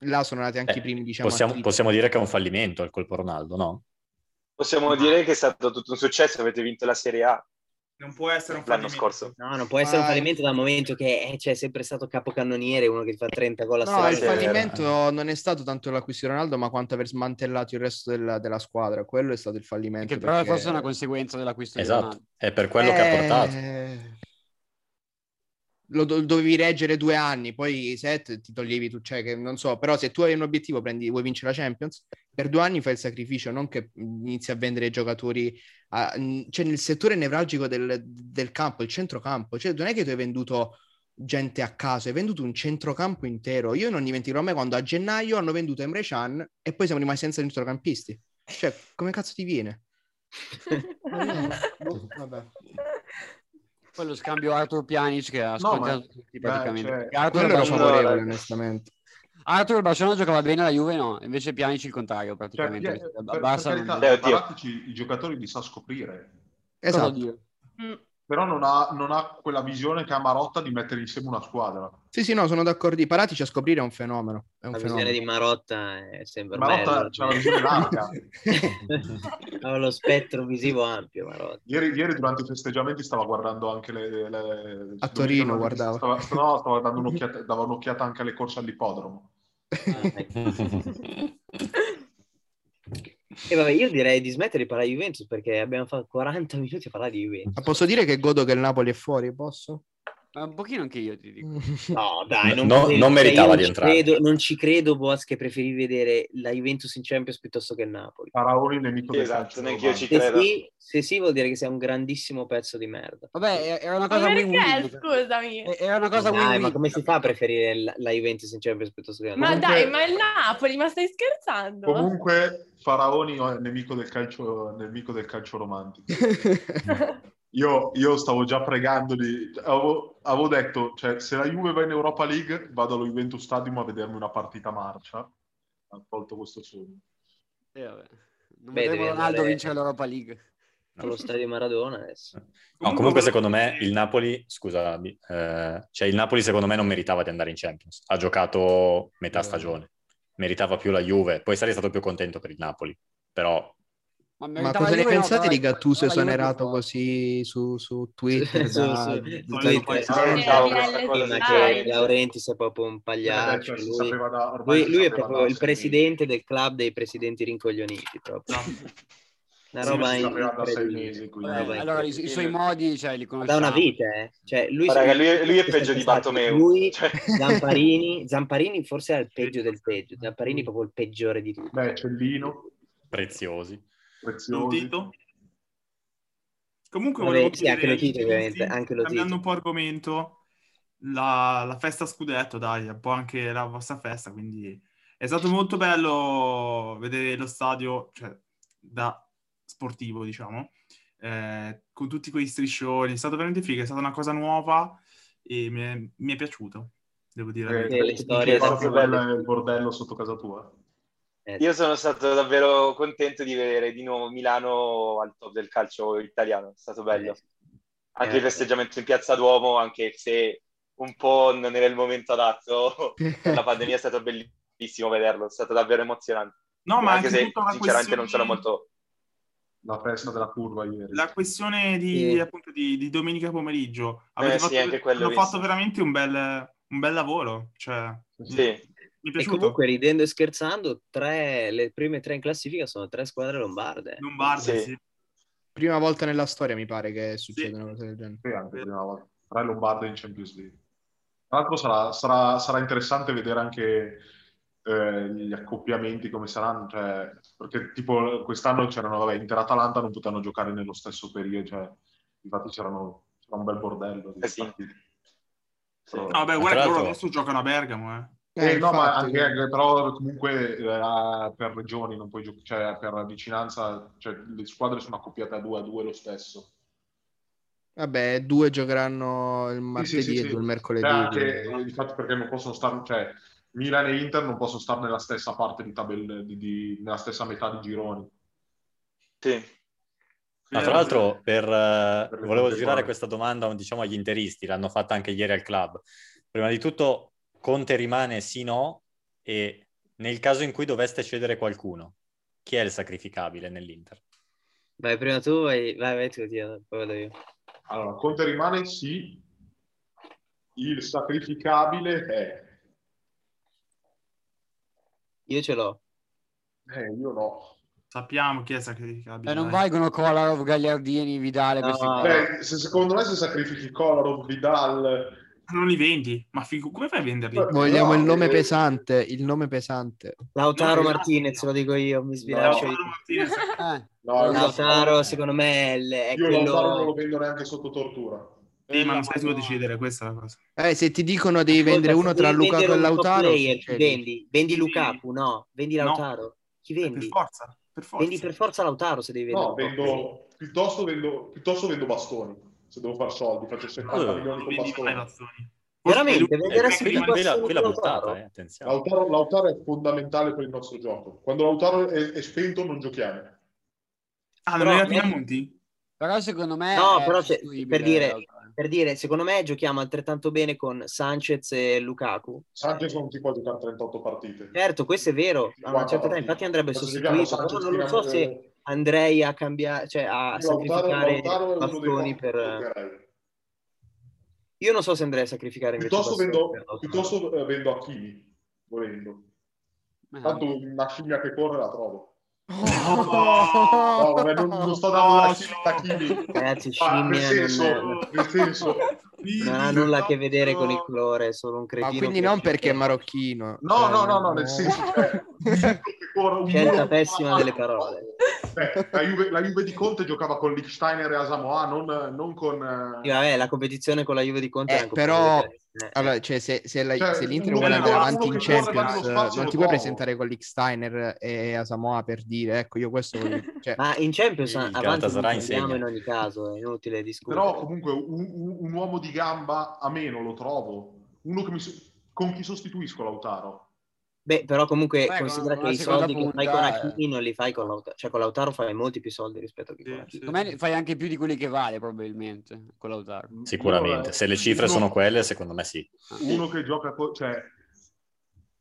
là sono nati anche eh, i primi, diciamo. Possiamo, possiamo, dire che è un fallimento il colpo Ronaldo, no? Possiamo dire che è stato tutto un successo, avete vinto la Serie A. Non può essere un l'anno scorso. No, non può essere un fallimento dal momento che eh, c'è sempre stato capocannoniere, uno che fa 30 gol a No, il fallimento non è stato tanto l'acquisto di Ronaldo, ma quanto aver smantellato il resto della, della squadra. Quello è stato il fallimento. Che però forse è una conseguenza dell'acquisto esatto. di Ronaldo. È per quello eh... che ha portato lo do- dovevi reggere due anni, poi set ti toglievi tu, cioè che non so, però se tu hai un obiettivo, prendi, vuoi vincere la Champions, per due anni fai il sacrificio, non che inizi a vendere giocatori, a, cioè nel settore nevralgico del, del, campo, il centrocampo, cioè non è che tu hai venduto gente a caso, hai venduto un centrocampo intero. Io non dimenticherò mai quando a gennaio hanno venduto Emre Can e poi siamo rimasti senza centrocampisti. Cioè, come cazzo ti viene? Vabbè. Poi lo scambio Arthur Pianic che ha scontato no, tutti praticamente. Beh, cioè, Arthur era favorevole, onestamente. Arthur il Barcellona giocava bene, la Juve no, invece Pianic il contrario praticamente. Cioè, per, Barça per carità, non... i giocatori li sa scoprire. Esatto. Mm però non ha, non ha, quella visione che ha Marotta di mettere insieme una squadra. Sì, sì, no, sono d'accordo. Paratici a scoprire è un fenomeno. È un la fenomeno. visione di Marotta è sempre Marotta c'ha la visione larga. ha lo spettro visivo ampio, Marotta. Ieri, ieri, durante i festeggiamenti stava guardando anche le... le a Torino guardava. Stava, no, stava dando un'occhiata, dava un'occhiata anche alle corse all'ippodromo. Ah, ecco. E vabbè, io direi di smettere di parlare di Juventus perché abbiamo fatto 40 minuti a parlare di Juventus. Ma posso dire che godo che il Napoli è fuori, posso? Un pochino anche io ti dico. No, dai, non, no, non meritava cioè, di entrare. Credo, non ci credo, Boas, che preferi vedere la Juventus in Champions piuttosto che il Napoli. Faraoni nemico sì, esatto, neanche io ci credo. Se sì, se sì, vuol dire che sei un grandissimo pezzo di merda. Vabbè, era una cosa win Scusami. Era una cosa dai, ma come si fa a preferire la, la Juventus in Champions piuttosto che il Napoli? Ma dai, ma il Napoli, ma stai scherzando? Comunque, Faraoni è nemico del calcio, nemico del calcio romantico. Io, io, stavo già pregando di... Avevo, avevo, detto, cioè, se la Juve va in Europa League, vado allo Juventus Stadium a vedermi una partita marcia. Ha tolto questo sogno. Eh, vabbè. Non Beh, vedremo Ronaldo andare... vincere l'Europa League. Allo stadio Maradona adesso. No, comunque secondo me il Napoli, scusa, eh, cioè il Napoli secondo me non meritava di andare in Champions. Ha giocato metà stagione. Meritava più la Juve. Poi sarei stato più contento per il Napoli. Però Ma, Ma cosa ne pensate di Gattuso esonerato così su, su Twitter? su, da, su, su Twitter. che Laurentiis è proprio un pagliaccio. Lui, lui, lui è proprio il presidente del club dei presidenti rincoglioniti. Proprio. Una roba sì, in... mesi, quindi... allora i, i, suoi modi cioè, li conosciamo. Da una vita eh. cioè, lui, raga, lui, lui, è peggio di Bartomeu. Lui, cioè... Zamparini, Zamparini forse è il peggio del peggio. Zamparini è proprio il peggiore di tutti. Beh Cellino. Preziosi preziosi comunque Vabbè, volevo sì, anche lo Tito ovviamente anche lo cambiando un po' argomento la, la festa scudetto dai è un po' anche la vostra festa quindi è stato molto bello vedere lo stadio cioè, da sportivo, diciamo, eh, con tutti quei striscioni. È stato veramente figo, è stata una cosa nuova e mi è, mi è piaciuto, devo dire. Eh, le storie è stato bello il bordello sotto casa tua. Eh. Io sono stato davvero contento di vedere di nuovo Milano al top del calcio italiano, è stato bello. Eh. Anche il eh. festeggiamento in Piazza Duomo, anche se un po' non era il momento adatto, la pandemia è stato bellissimo vederlo, è stato davvero emozionante. No, ma anche, anche se sinceramente questione... non sono molto la festa della curva ieri. La questione di, sì. appunto, di, di, domenica pomeriggio. Avete eh, fatto, sì, anche quello hanno fatto veramente un bel, un bel lavoro. Cioè, sì. Mi è E comunque, ridendo e scherzando, tre, le prime tre in classifica sono tre squadre lombarde. Lombarde, sì. sì. Prima volta nella storia mi pare che succeda una cosa del genere. Sì, anche prima volta. Tre lombarde in Champions League. Tra l'altro sarà, sarà, sarà interessante vedere anche eh, gli accoppiamenti come saranno, cioè, perché tipo quest'anno c'erano, vabbè, Inter-Atalanta non potevano giocare nello stesso periodo, cioè, infatti c'erano, c'era un bel bordello di eh sì. Sì. No, beh, guarda che loro adesso giocano a Bergamo, eh. Eh, eh no, ma anche, anche, però comunque eh, per regioni non puoi giocare, cioè per vicinanza, cioè, le squadre sono accoppiate a due a due lo stesso. Vabbè, due giocheranno il martedì sì, sì, sì, e due il mercoledì. Anche, infatti perché non possono stare, cioè Milan e Inter non possono stare nella stessa parte di tabella, di, di, nella stessa metà di gironi. Sì. Ma tra l'altro, per, per volevo girare questa domanda diciamo, agli interisti, l'hanno fatta anche ieri al club. Prima di tutto, Conte rimane sì no e nel caso in cui doveste cedere qualcuno, chi è il sacrificabile nell'Inter? Vai, prima tu, vai, vai, vai tu, poi vado io. Allora, Conte rimane sì, il sacrificabile è io ce l'ho. Eh, io no. Sappiamo chi è sacrificabile. Eh, non valgono Kolarov, Gagliardini, Vidale. No. Beh, se, secondo me se sacrifichi Kolarov, Vidal... Non li vendi, ma figo, come fai a venderli? Vogliamo no, il nome eh... pesante, il nome pesante. Lautaro no, Martinez, lo dico io, mi sbilancio. No, Martinez. Eh. No, Lautaro, secondo me è, è io quello... Lautaro non lo vendo neanche sotto tortura. Sì, ma non sei tu decidere, questa è la cosa. Eh, se ti dicono devi vendere uno tra Lukaku e Lautaro... Player, vendi, vendi Lukaku, no, vendi Lautaro. No. Chi vendi? Per forza, per forza. Vendi per forza Lautaro se devi vendere. No, vendo, piuttosto, vendo, piuttosto vendo bastoni, se devo fare soldi, faccio 70 allora, milioni con bastoni. Veramente, venderesti eh, qui la, qui la buttata, eh, attenzione. Lautaro, Lautaro, è fondamentale per il nostro gioco. Quando Lautaro è, è spento non giochiamo. Ah, non era Pinamonti? Però secondo me... No, però per dire, per dire, secondo me giochiamo altrettanto bene con Sanchez e Lukaku. Sanchez non ti può giocare 38 partite. Certo, questo è vero, a una certa età, infatti andrebbe sostituito, non lo so se andrei a cambiare, cioè a sacrificare bastoni per... Io non so se andrei a sacrificare piuttosto vendo, piuttosto eh, vendo a Kimi, volendo. Tanto una scimmia che corre la trovo. Oh, no, vabbè, non, non, sto dando la scelta Kimi. Ragazzi, scimmia ah, nel senso, non... nel senso non ha nulla a che vedere con il colore, è solo un cretino. Ma quindi non perché è marocchino. No, cioè, no, no, no, nel senso cioè, scelta pessima delle parole. Eh, la, Juve, la, Juve, di Conte giocava con Liechtensteiner e Asamoah, non, non con... Sì, vabbè, la competizione con la Juve di Conte eh, però... Eh, allora, cioè, se, se, la, cioè, se l'Inter vuole andare avanti in Champions, non ti puoi presentare con Liechtensteiner e Asamoah per dire, ecco, io questo voglio... Cioè... Ma in Champions sì, avanti non in ogni caso, è inutile discutere. Però comunque un, un, un uomo di gamba a meno lo trovo. Uno che mi... Con chi sostituisco Lautaro? Beh, però comunque Beh, considera che i soldi che fai con Hakimi non li fai con Lautaro. Cioè con Lautaro fai molti più soldi rispetto a chi con Hakimi. Secondo me fai anche più di quelli che vale probabilmente con Lautaro. Sicuramente, se le cifre uno, sono quelle, secondo me sì. Uno che gioca, cioè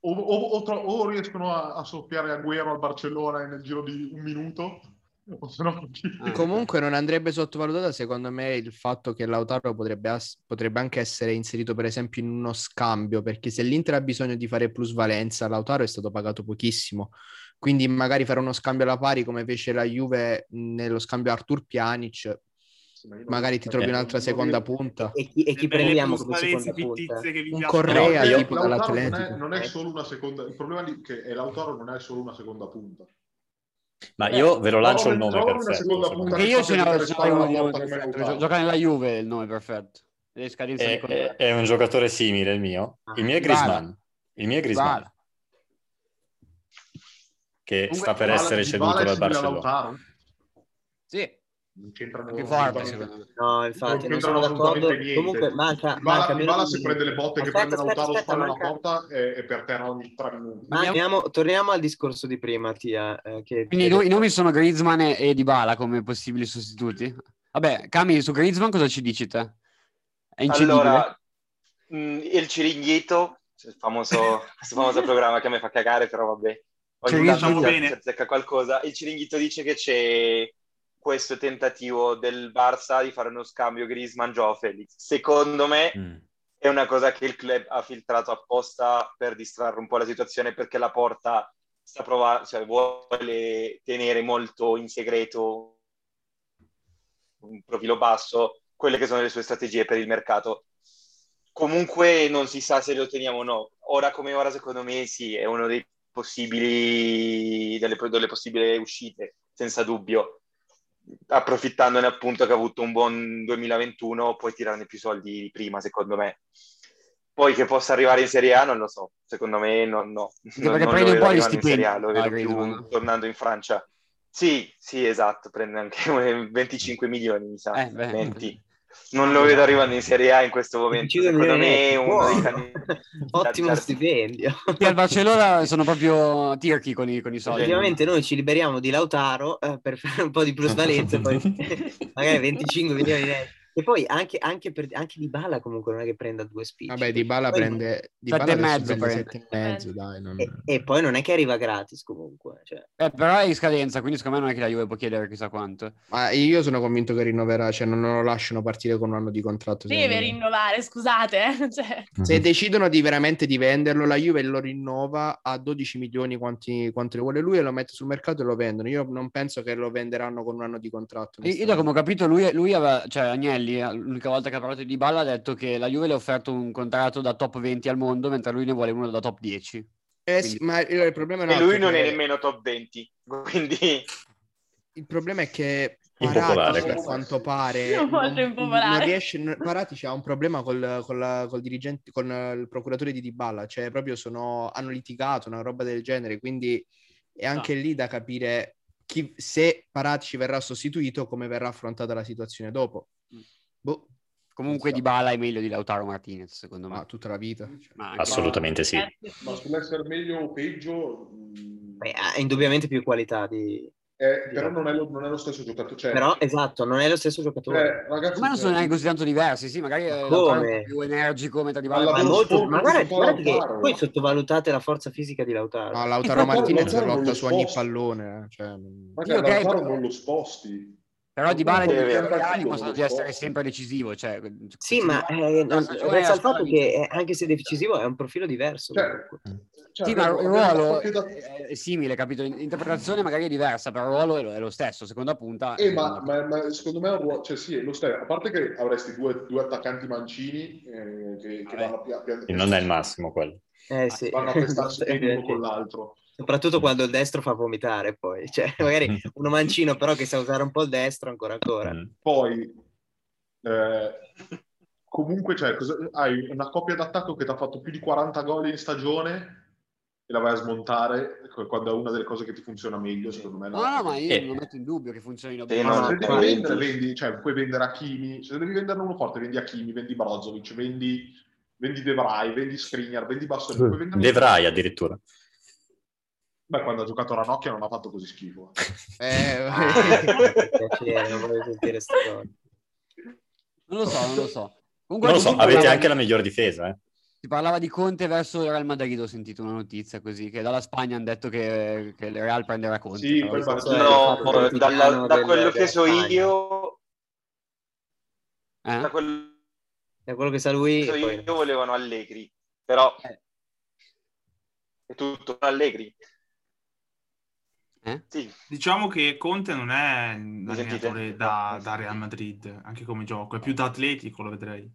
o, o, o, o riescono a, a soffiare Agüero al Barcellona nel giro di un minuto Ah, Comunque non andrebbe sottovalutata secondo me il fatto che Lautaro potrebbe, as- potrebbe, anche essere inserito per esempio in uno scambio perché se l'Inter ha bisogno di fare plusvalenza Lautaro è stato pagato pochissimo. Quindi magari fare uno scambio alla pari come fece la Juve nello scambio Artur Pjanic magari ti trovi un'altra seconda punta. e chi, e chi prendiamo come seconda punta? un Correa no, tipo dall'Atletico. non è, non è solo una seconda il problema è che Lautaro non è solo una seconda punta ma io ve lo lancio il nome perfetto. io ce n'ho gioca nella Juve il nome perfetto. È, è, è, un giocatore simile il mio. Il mio è Griezmann. Il mio è Griezmann. Che sta per essere ceduto dal Barcellona. Sì, non c'entrano più forte secondo me. No, infatti, non, non sono d'accordo. Comunque manca, manca Dybala se prende le botte che prende Lautaro spalla manca... la porta è, è, per terra ogni tre minuti. Andiamo, torniamo al discorso di prima, Tia. Eh, che... Quindi i, nomi sono Griezmann e Dybala come possibili sostituti? Vabbè, Cami, su Griezmann cosa ci dici te? È allora, mh, mm, il Ciringhito, il famoso, questo famoso programma che a me fa cagare, però vabbè. Ogni tanto bene. qualcosa. Il Ciringhito dice che c'è questo tentativo del Barça di fare uno scambio Griezmann-Joao Felix. Secondo me mm. è una cosa che il club ha filtrato apposta per distrarre un po' la situazione perché la porta sta provando, cioè vuole tenere molto in segreto un profilo basso quelle che sono le sue strategie per il mercato. Comunque non si sa se lo teniamo o no. Ora come ora, secondo me, sì, è uno dei possibili, delle, delle possibili uscite, senza dubbio approfittandone appunto che ha avuto un buon 2021, puoi tirarne più soldi di prima, secondo me. Poi che possa arrivare in Serie A non lo so, secondo me no, no. non, perché non prende un po' gli stipendi. A, lo vedo più tornando in Francia. Sì, sì, esatto, prende anche 25 milioni, mi sa, eh, 20 non lo vedo arrivando in Serie A in questo momento. Secondo me è uno dei candidati. Ottimo stipendio. E al Barcellona sono proprio tirchi con i, con i soldi. Ovviamente noi ci liberiamo di Lautaro eh, per fare un po' di plusvalenza, poi magari 25 milioni di euro. E poi anche, anche, per, anche Di Bala comunque non è che prenda due spicci. Vabbè, Di Bala poi prende... Di sette e mezzo, sette e mezzo dai, non... e, e, poi non è che arriva gratis comunque. Cioè. Eh, però è in scadenza, quindi secondo me non è che la Juve può chiedere chissà quanto. Ma io sono convinto che rinnoverà, cioè non lo lasciano partire con un anno di contratto. Deve rinnovare, scusate. Eh, cioè. Se decidono di veramente di venderlo, la Juve lo rinnova a 12 milioni quanti, quanti vuole lui e lo mette sul mercato e lo vendono. Io non penso che lo venderanno con un anno di contratto. Io, io come ho capito, lui, lui aveva, cioè Agnelli, l'unica volta che ha parlato di Balla ha detto che la Juve le ha offerto un contratto da top 20 al mondo, mentre lui ne vuole uno da top 10. Eh sì, ma il problema è E lui non che... è nemmeno top 20, quindi... Il problema è che Parati, per quanto pare, non, non riesce, Parati ha un problema col, col, col, dirigente, con il procuratore di Dybala, cioè proprio sono, hanno litigato, una roba del genere, quindi è anche no. lì da capire chi, se Parati ci verrà sostituito, come verrà affrontata la situazione dopo. Boh. Comunque di Bala è meglio di Lautaro Martinez, secondo me. Ma tutta la vita. Ma Assolutamente sì. Ma sull'essere meglio o peggio... Mm, Beh, ha indubbiamente più qualità di... Eh, però non è, lo, non è, lo, stesso giocatore. Cioè... Però, esatto, non è lo stesso giocatore. Eh, ragazzi, ma non sono cioè, neanche così tanto diversi, sì, magari è Come? più energico mentre di Bala. Ma, molto, ma guarda, guarda che voi sottovalutate la forza fisica di Lautaro. No, Lautaro Martinez lotta su ogni pallone. Eh, cioè... Ma che okay, Lautaro non lo sposti. Però Di Bala e Di possono di essere sempre decisivo. Cioè, sì, ma eh, non, resta il fatto che eh, anche se decisivo è un profilo diverso. Cioè, cioè, sì, ma il ruolo è, è, simile, capito? L'interpretazione magari è diversa, però il ruolo è lo, è lo stesso, seconda punta. Eh, ma, ma, ma, secondo me è un ruolo, cioè sì, è lo stesso. A parte che avresti due, due attaccanti mancini eh, che, che vanno a piano. Non è il massimo quello. Eh, sì. Vanno a testarsi uno con l'altro. Soprattutto quando il destro fa vomitare poi, cioè magari uno mancino però che sa usare un po' il destro ancora ancora. Mm. Poi, eh, comunque cioè, cosa, hai una coppia d'attacco che ti ha fatto più di 40 gol in stagione e la vai a smontare quando è una delle cose che ti funziona meglio, secondo me. No, no, ma io eh. non metto in dubbio che funzioni bene. No, se devi vendere, vendi, cioè puoi vendere Hakimi, se devi venderne uno forte, vendi Hakimi, vendi Brozovic, vendi, vendi De Vrij, vendi Skriniar, vendi Bastoni. De Vrij addirittura. Beh, quando ha giocato la Nokia non ha fatto così schifo. Eh, non voglio sentire Non lo so, non lo so. Comunque, non lo so, avete la... anche la miglior difesa, eh? Si parlava di Conte verso il Real Madrid, ho sentito una notizia così, che dalla Spagna hanno detto che, che il Real prenderà Conte. Sì, no, dalla, da quello che so io... Eh? Da, quello... da quello che sa lui... So io, io volevano Allegri, però... Eh. È tutto Allegri. Eh? Sì. Diciamo che Conte non è un allenatore da, da, Real Madrid, anche come gioco, è più da atletico, lo vedrei.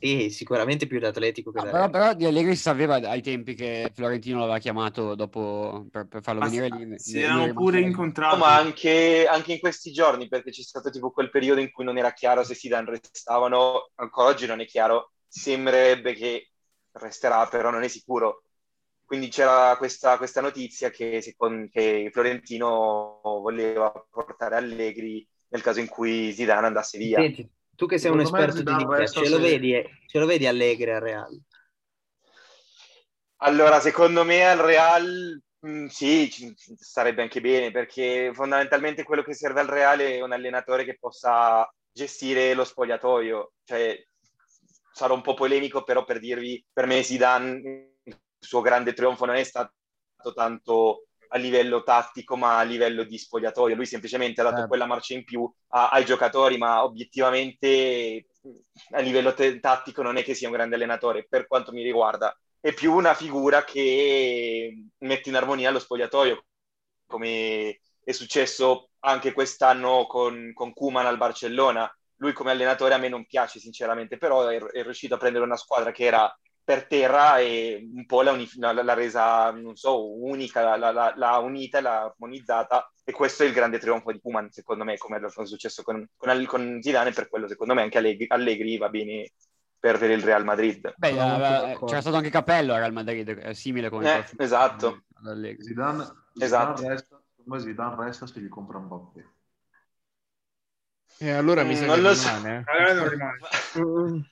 Sì, sicuramente più da atletico che da però, però, di Allegri sapeva ai tempi che Florentino l'aveva chiamato dopo per, per farlo ma venire lì. Si erano pure incontrati. No, ma anche, anche, in questi giorni, perché c'è stato tipo quel periodo in cui non era chiaro se Sidan restavano, ancora oggi non è chiaro, sembrerebbe che resterà, però non è sicuro. Quindi c'era questa, questa notizia che, che, Florentino voleva portare Allegri nel caso in cui Zidane andasse via. Senti, tu che sei Secondo un esperto di Liga, ce, lo vedi, ce lo vedi Allegri al Real? Allora, secondo me al Real mh, mm, sì, sarebbe anche bene perché fondamentalmente quello che serve al Real è un allenatore che possa gestire lo spogliatoio. Cioè, sarò un po' polemico, però per dirvi, per me Zidane il suo grande trionfo non è stato tanto a livello tattico, ma a livello di spogliatoio. Lui semplicemente ha dato eh. quella marcia in più a, ai giocatori, ma obiettivamente a livello te- tattico non è che sia un grande allenatore, per quanto mi riguarda. È più una figura che mette in armonia lo spogliatoio, come è successo anche quest'anno con, con Kuman al Barcellona. Lui come allenatore a me non piace sinceramente, però è, è riuscito a prendere una squadra che era per terra e un po' l'ha, unif- resa, non so, unica, l'ha, unita, l'ha armonizzata e questo è il grande trionfo di Kuman, secondo me, come è successo con, con, con Zidane, per quello secondo me anche Allegri, Allegri va bene per, per il Real Madrid. Beh, eh, c'era stato anche Capello al Real Madrid, simile come... Eh, esatto. Zidane, esatto. Zidane resta, Zidane resta se gli compra un Mbappé. E allora mi mm, sa non che lo rimane. So. Allora non rimane.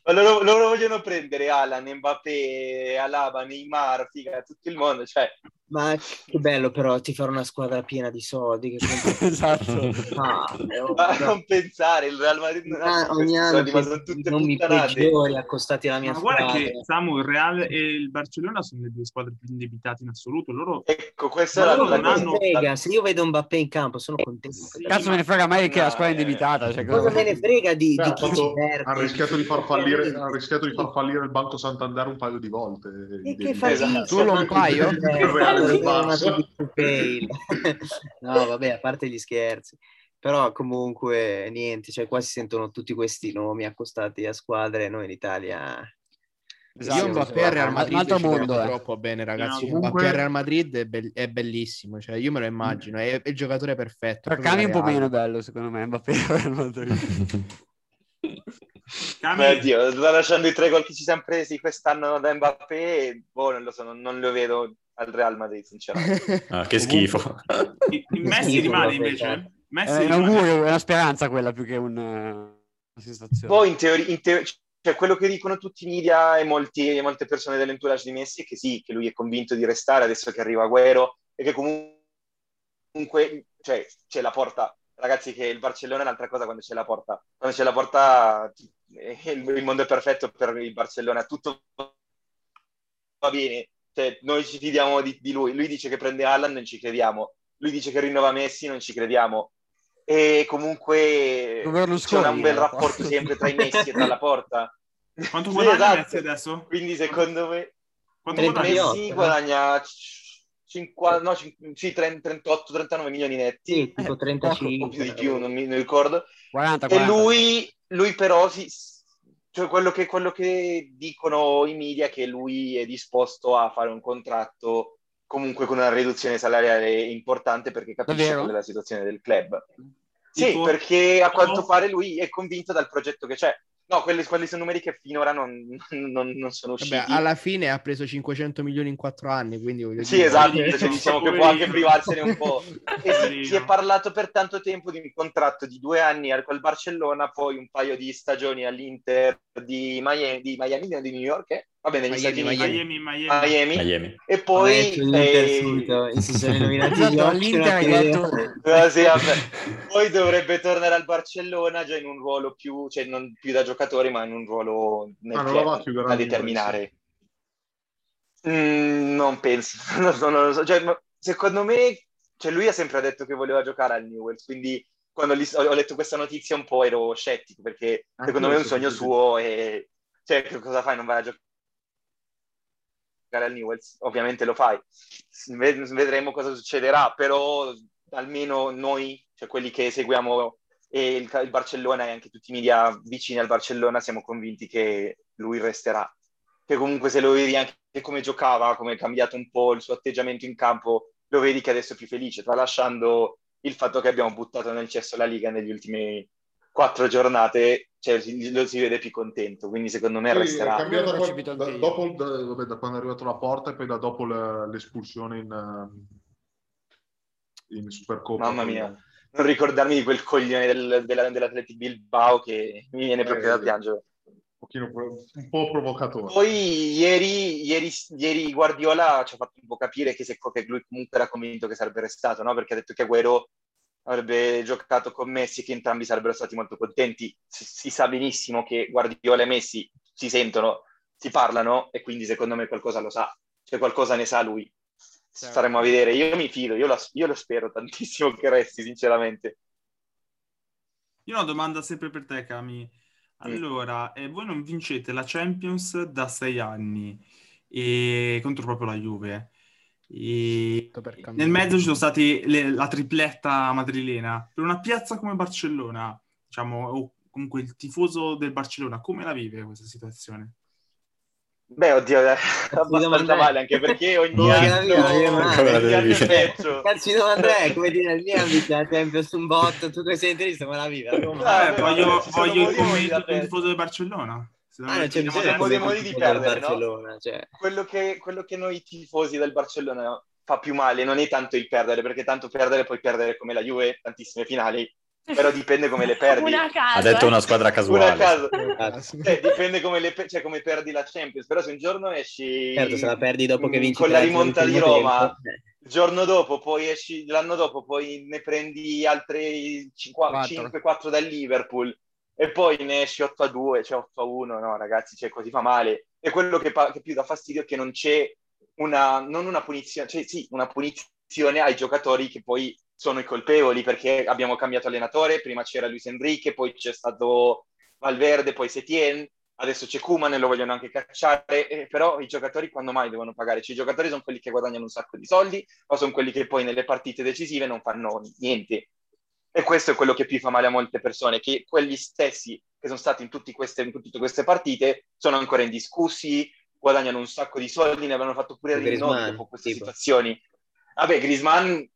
Ma loro, loro, vogliono prendere Alan, Mbappé, Alaba, Neymar, figa, tutto il mondo. Cioè, ma che bello però ti fare una squadra piena di soldi. Che esatto. Ah, ma non pensare, il Real Madrid non ah, ha ogni anno soldi, ma sono tutte non peggiori accostati alla mia ma squadra. Ma guarda che Samu, il Real e il Barcellona sono le due squadre più indebitate in assoluto. Loro... Ecco, questa è la, la hanno... frega. Se io vedo Mbappé in campo sono contento. Sì, Cazzo me ne frega mai no, che la squadra è indebitata. Cioè, cosa me ne frega di, di chi fatto, ha rischiato di far fallire ha rischiato di far fallire il Banco Santander un paio di volte. E che fa esatto. Solo un paio? no, vabbè, a parte gli scherzi. Però comunque niente, cioè qua si sentono tutti questi nomi accostati a squadre, noi in Italia... Esatto, io Mbappé al Real Madrid un altro mondo, eh. troppo bene ragazzi, no, comunque... Mbappé al Real Madrid è, be- è, bellissimo, cioè io me lo immagino, è, è il giocatore perfetto. Per Cami un po' meno bello secondo me, Mbappé al Real Madrid. Beh, Dio, lasciando i tre gol che ci siamo presi quest'anno da Mbappé, boh, non lo so, non, non lo vedo al Real Madrid, sinceramente. Ah, che schifo. Messi rimane invece? Messi è, un augurio, è una speranza quella più che un, una sensazione. Poi in teoria, in teoria cioè, quello che dicono tutti i media e, molti, e molte persone dell'entourage di Messi è che sì, che lui è convinto di restare adesso che arriva Guero e che comunque cioè, c'è la porta. Ragazzi, che il Barcellona è un'altra cosa quando c'è la porta. Quando c'è la porta il mondo è perfetto per il Barcellona, tutto va bene, cioè, noi ci fidiamo di, di, lui, lui dice che prende Allan, non ci crediamo, lui dice che rinnova Messi, non ci crediamo, e comunque c'è un bel rapporto sempre tra i Messi e tra la porta. Quanto guadagna sì, esatto. Messi adesso? Quindi secondo me... Quanto Messi guadagna 50, no, sì, 38, 39 milioni netti. Sì, tipo 35. Un po' più di più, non mi non ricordo. 40, 40. E lui, lui però si, cioè quello che, quello che dicono i media è che lui è disposto a fare un contratto comunque con una riduzione salariale importante perché capisce qual è la situazione del club. Sì, perché a quanto pare lui è convinto dal progetto che c'è. No, quelli, quelli, sono numeri che finora non, non, non sono usciti. Vabbè, alla fine ha preso 500 milioni in quattro anni, quindi... Sì, dire... esatto, cioè, diciamo che può anche privarsene un po'. E si, si, è parlato per tanto tempo di un contratto di due anni al, Barcellona, poi un paio di stagioni all'Inter di Miami, di Miami, di New York, eh? va bene, negli Stati Uniti. Miami, Miami, Miami. Miami. E poi... Eh, si sono nominati all'Inter. Poi dovrebbe tornare al Barcellona già in un ruolo più, cioè non più da giocatore, ma in un ruolo nel ah, club, da determinare. Mm, non penso, non, non lo so. Cioè, secondo me, cioè, lui ha sempre detto che voleva giocare al Newell's, quindi quando gli, ho, letto questa notizia un po' ero scettico, perché Anche secondo me è un sogno suo e... Cioè, cosa fai? Non vai a giocare al Newell's? Ovviamente lo fai. Vedremo cosa succederà, però almeno noi, cioè quelli che seguiamo e il, il Barcellona e anche tutti i media vicini al Barcellona, siamo convinti che lui resterà che comunque se lo vedi anche come giocava, come è cambiato un po' il suo atteggiamento in campo, lo vedi che adesso è più felice, tralasciando il fatto che abbiamo buttato nel cesso la Liga negli ultimi quattro giornate, cioè, lo si vede più contento, quindi secondo me sì, resterà. È cambiato poi, da, dopo, da, vabbè, da, quando è arrivato la porta e poi da dopo le, l'espulsione in, um, in Supercoppa. Mamma mia, non ricordarmi di quel coglione del, della, dell'Atleti Bilbao che mi viene proprio eh, da piangere pochino, un po' provocatore. Poi ieri, ieri, ieri, Guardiola ci ha fatto un po' capire che, se, che lui comunque era convinto che sarebbe restato, no? perché ha detto che Agüero avrebbe giocato con Messi che entrambi sarebbero stati molto contenti. Si, si, sa benissimo che Guardiola e Messi si sentono, si parlano e quindi secondo me qualcosa lo sa, cioè qualcosa ne sa lui. Certo. Staremo a vedere. Io mi fido, io lo, io lo spero tantissimo che resti, sinceramente. Io ho una domanda sempre per te, Cami. Allora, eh, voi non vincete la Champions da sei anni e... contro proprio la Juve. E... Nel mezzo ci sono stati le... la tripletta madrilena. Per una piazza come Barcellona, diciamo, o comunque il tifoso del Barcellona, come la vive questa situazione? Beh, oddio, è abbastanza male, anche perché ogni anno, ogni anno è peggio. Calci domanda è, come dire, il mio ambito è sempre su un botto, tu come sei interista, come la vivi? Eh, voglio, voglio il commento del tifoso del Barcellona. Ah, non c'è bisogno di modi di perdere, no? cioè. quello, che, quello che noi tifosi del Barcellona fa più male non è tanto il perdere, perché tanto perdere puoi perdere come la Juve, tantissime finali, però dipende come le perdi. ha detto una squadra casuale. Una cioè, dipende come, le, cioè, come perdi la Champions, però se un giorno esci... Certo, se la perdi dopo che vinci... Con la rimonta di Roma, tempo. il giorno dopo, poi esci, l'anno dopo, poi ne prendi altre 5-4 dal Liverpool e poi ne esci 8 a 2, cioè 8 a 1, no ragazzi, cioè così fa male. E quello che, pa- che più dà fastidio è che non c'è una, non una punizione, cioè sì, una punizione ai giocatori che poi sono i colpevoli perché abbiamo cambiato allenatore, prima c'era Luis Enrique, poi c'è stato Valverde, poi Setien, adesso c'è Kuman e lo vogliono anche cacciare, eh, però i giocatori quando mai devono pagare? Cioè, I giocatori sono quelli che guadagnano un sacco di soldi o sono quelli che poi nelle partite decisive non fanno niente. E questo è quello che più fa male a molte persone, che quelli stessi che sono stati in, queste, in tutte queste partite sono ancora indiscussi, guadagnano un sacco di soldi, ne avevano fatto pure rinnovi dopo queste tipo. situazioni. Vabbè, Grisman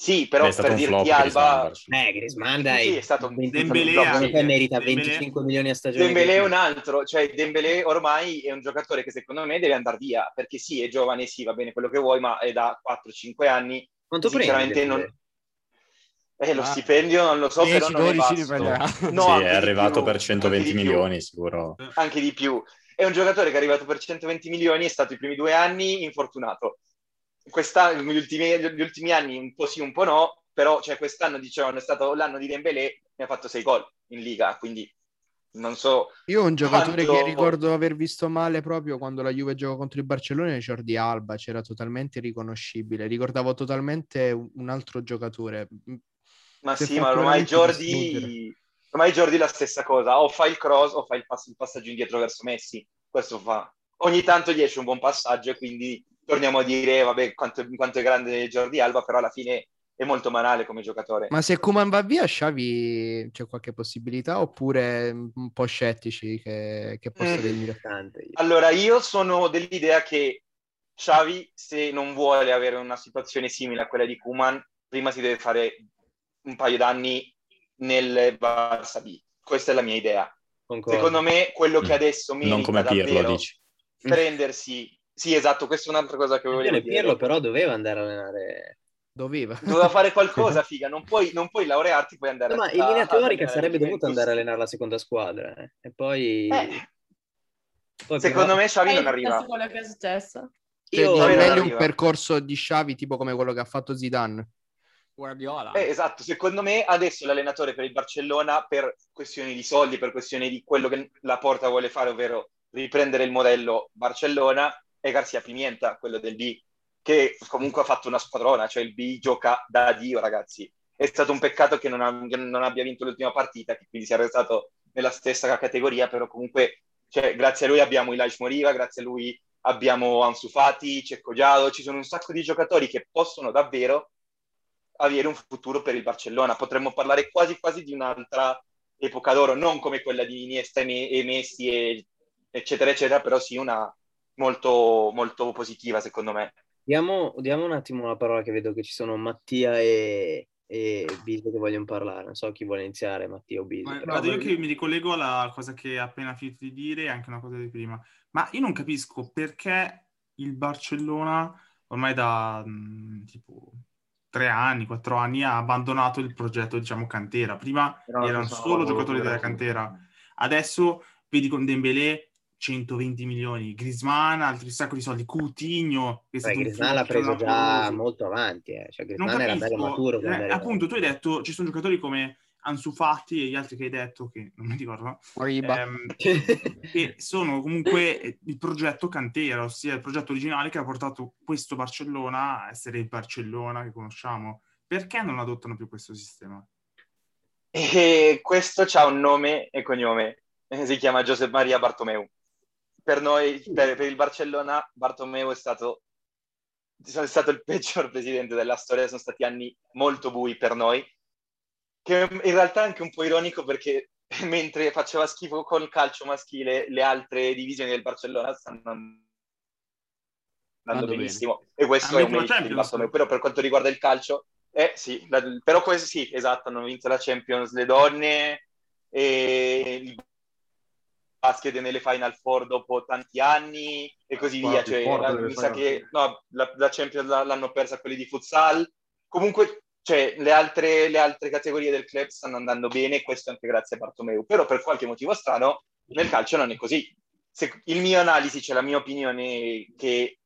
sì, però per dirti Alba... Eh, Griezmann dai. Sì, è stato... Dembélé anche. merita Dembélé. 25 milioni a stagione. Dembélé è un altro, cioè Dembélé ormai è un giocatore che secondo me deve andare via, perché sì, è giovane, sì, va bene quello che vuoi, ma è da 4-5 anni. Quanto Sinceramente non... Eh, lo ah, stipendio non lo so, 10, però non 12 è No, sì, è arrivato per 120 milioni, sicuro. Anche di più. È un giocatore che è arrivato per 120 milioni, è stato i primi due anni infortunato quest'anno, gli ultimi, gli ultimi anni un po' sì, un po' no, però cioè, quest'anno dicevano è stato l'anno di Dembélé, mi ha fatto sei gol in Liga, quindi non so... Io ho un giocatore quanto... che ricordo aver visto male proprio quando la Juve giocò contro il Barcellona Jordi Alba, c'era totalmente riconoscibile, ricordavo totalmente un altro giocatore. Ma Se sì, ma ormai Jordi... Ormai Jordi è la stessa cosa, o fa il cross o fa il, pass- il passaggio indietro verso Messi, questo fa. Ogni tanto gli esce un buon passaggio e quindi torniamo a dire, vabbè, quanto, quanto è grande Jordi Alba, però alla fine è molto banale come giocatore. Ma se Kuman va via, Xavi c'è qualche possibilità oppure un po' scettici che, che possa mm. venire? Allora, io sono dell'idea che Xavi, se non vuole avere una situazione simile a quella di Kuman, prima si deve fare un paio d'anni nel Barça B. Questa è la mia idea. Concordo. Secondo me, quello che mm. adesso merita non come Pirlo, dici. prendersi sì, esatto, questa è un'altra cosa che volevo dire. Pirlo però doveva andare a allenare... Doveva. Doveva fare qualcosa, figa. Non puoi, non puoi laurearti, puoi andare no, a... Ma in linea teorica sarebbe dovuto andare a allenare la seconda squadra. Eh. E poi... Eh. poi Secondo prima... me Xavi non arriva. quello che è successo. Io cioè, meglio un percorso di Xavi tipo come quello che ha fatto Zidane. Guardiola. Eh, esatto, secondo me adesso l'allenatore per il Barcellona per questioni di soldi, per questioni di quello che la Porta vuole fare, ovvero riprendere il modello Barcellona, è Garcia Pimienta, quello del B, che comunque ha fatto una squadrona, cioè il B gioca da Dio, ragazzi. È stato un peccato che non, ha, non abbia vinto l'ultima partita, che quindi sia restato nella stessa categoria, però comunque cioè, grazie a lui abbiamo Ilash Moriva, grazie a lui abbiamo Ansu Fati, Cecco Giado, ci sono un sacco di giocatori che possono davvero avere un futuro per il Barcellona. Potremmo parlare quasi quasi di un'altra epoca d'oro, non come quella di Iniesta e Messi, e, eccetera, eccetera, però sì una molto, molto positiva secondo me. Diamo, diamo un attimo la parola che vedo che ci sono Mattia e, e Biso che vogliono parlare. Non so chi vuole iniziare, Mattia o Biso. Ma, vado io che mi ricollego alla cosa che ha appena finito di dire e anche una cosa di prima. Ma io non capisco perché il Barcellona ormai da mh, tipo tre anni, quattro anni ha abbandonato il progetto, diciamo, cantera. Prima Però erano solo giocatori della cantera. Adesso vedi con Dembélé 120 milioni, Grisman altri sacco di soldi, Coutinho che Beh, Griezmann l'ha preso già molto avanti, eh. cioè Griezmann era bello maturo. Eh, appunto, tu hai detto ci sono giocatori come Ansu Fati e gli altri che hai detto, che non mi ricordo, ehm, che sono comunque il progetto cantera, ossia il progetto originale che ha portato questo Barcellona a essere il Barcellona che conosciamo. Perché non adottano più questo sistema? E questo ha un nome e cognome, si chiama Josep Maria Bartomeu per noi, per, per il Barcellona, Bartomeu è stato, è stato il peggior presidente della storia, sono stati anni molto bui per noi, che in realtà è anche un po' ironico perché mentre faceva schifo col calcio maschile, le altre divisioni del Barcellona stanno andando benissimo. Bene. E questo ah, è un merito di Bartomeu. Però per quanto riguarda il calcio, eh sì, la, però questo sì, esatto, hanno vinto la Champions le donne e il basket nelle Final Four dopo tanti anni e così via. Cioè, la, mi sa che no, la, la Champions l'hanno persa quelli di futsal. Comunque, cioè, le, altre, le altre categorie del club stanno andando bene, questo anche grazie a Bartomeu. Però per qualche motivo strano, nel calcio non è così. Se, il mio analisi, cioè la mia opinione è che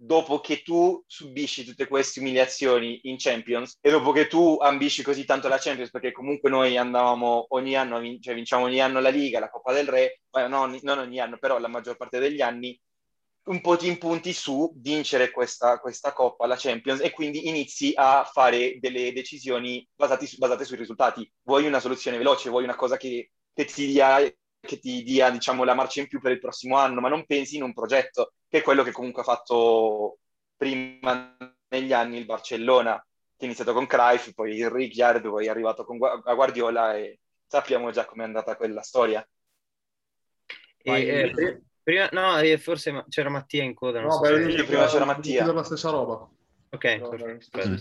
dopo che tu subisci tutte queste umiliazioni in Champions e dopo che tu ambisci così tanto la Champions, perché comunque noi andavamo ogni anno, vin- cioè vinciamo ogni anno la Liga, la Coppa del Re, eh, no, non ogni anno, però la maggior parte degli anni, un po' ti impunti su vincere questa, questa Coppa, la Champions, e quindi inizi a fare delle decisioni basate, basate sui risultati. Vuoi una soluzione veloce, vuoi una cosa che, che ti dia che ti dia diciamo, la marcia in più per il prossimo anno, ma non pensi in un progetto, che è quello che comunque ha fatto prima negli anni il Barcellona, che è iniziato con Cruyff, poi il Ricciardo, poi è arrivato con Guardiola e sappiamo già com'è andata quella storia. E, eh, prima, no, eh, forse c'era Mattia in coda. No, so beh, se... prima c'era Mattia. la stessa roba. Ok,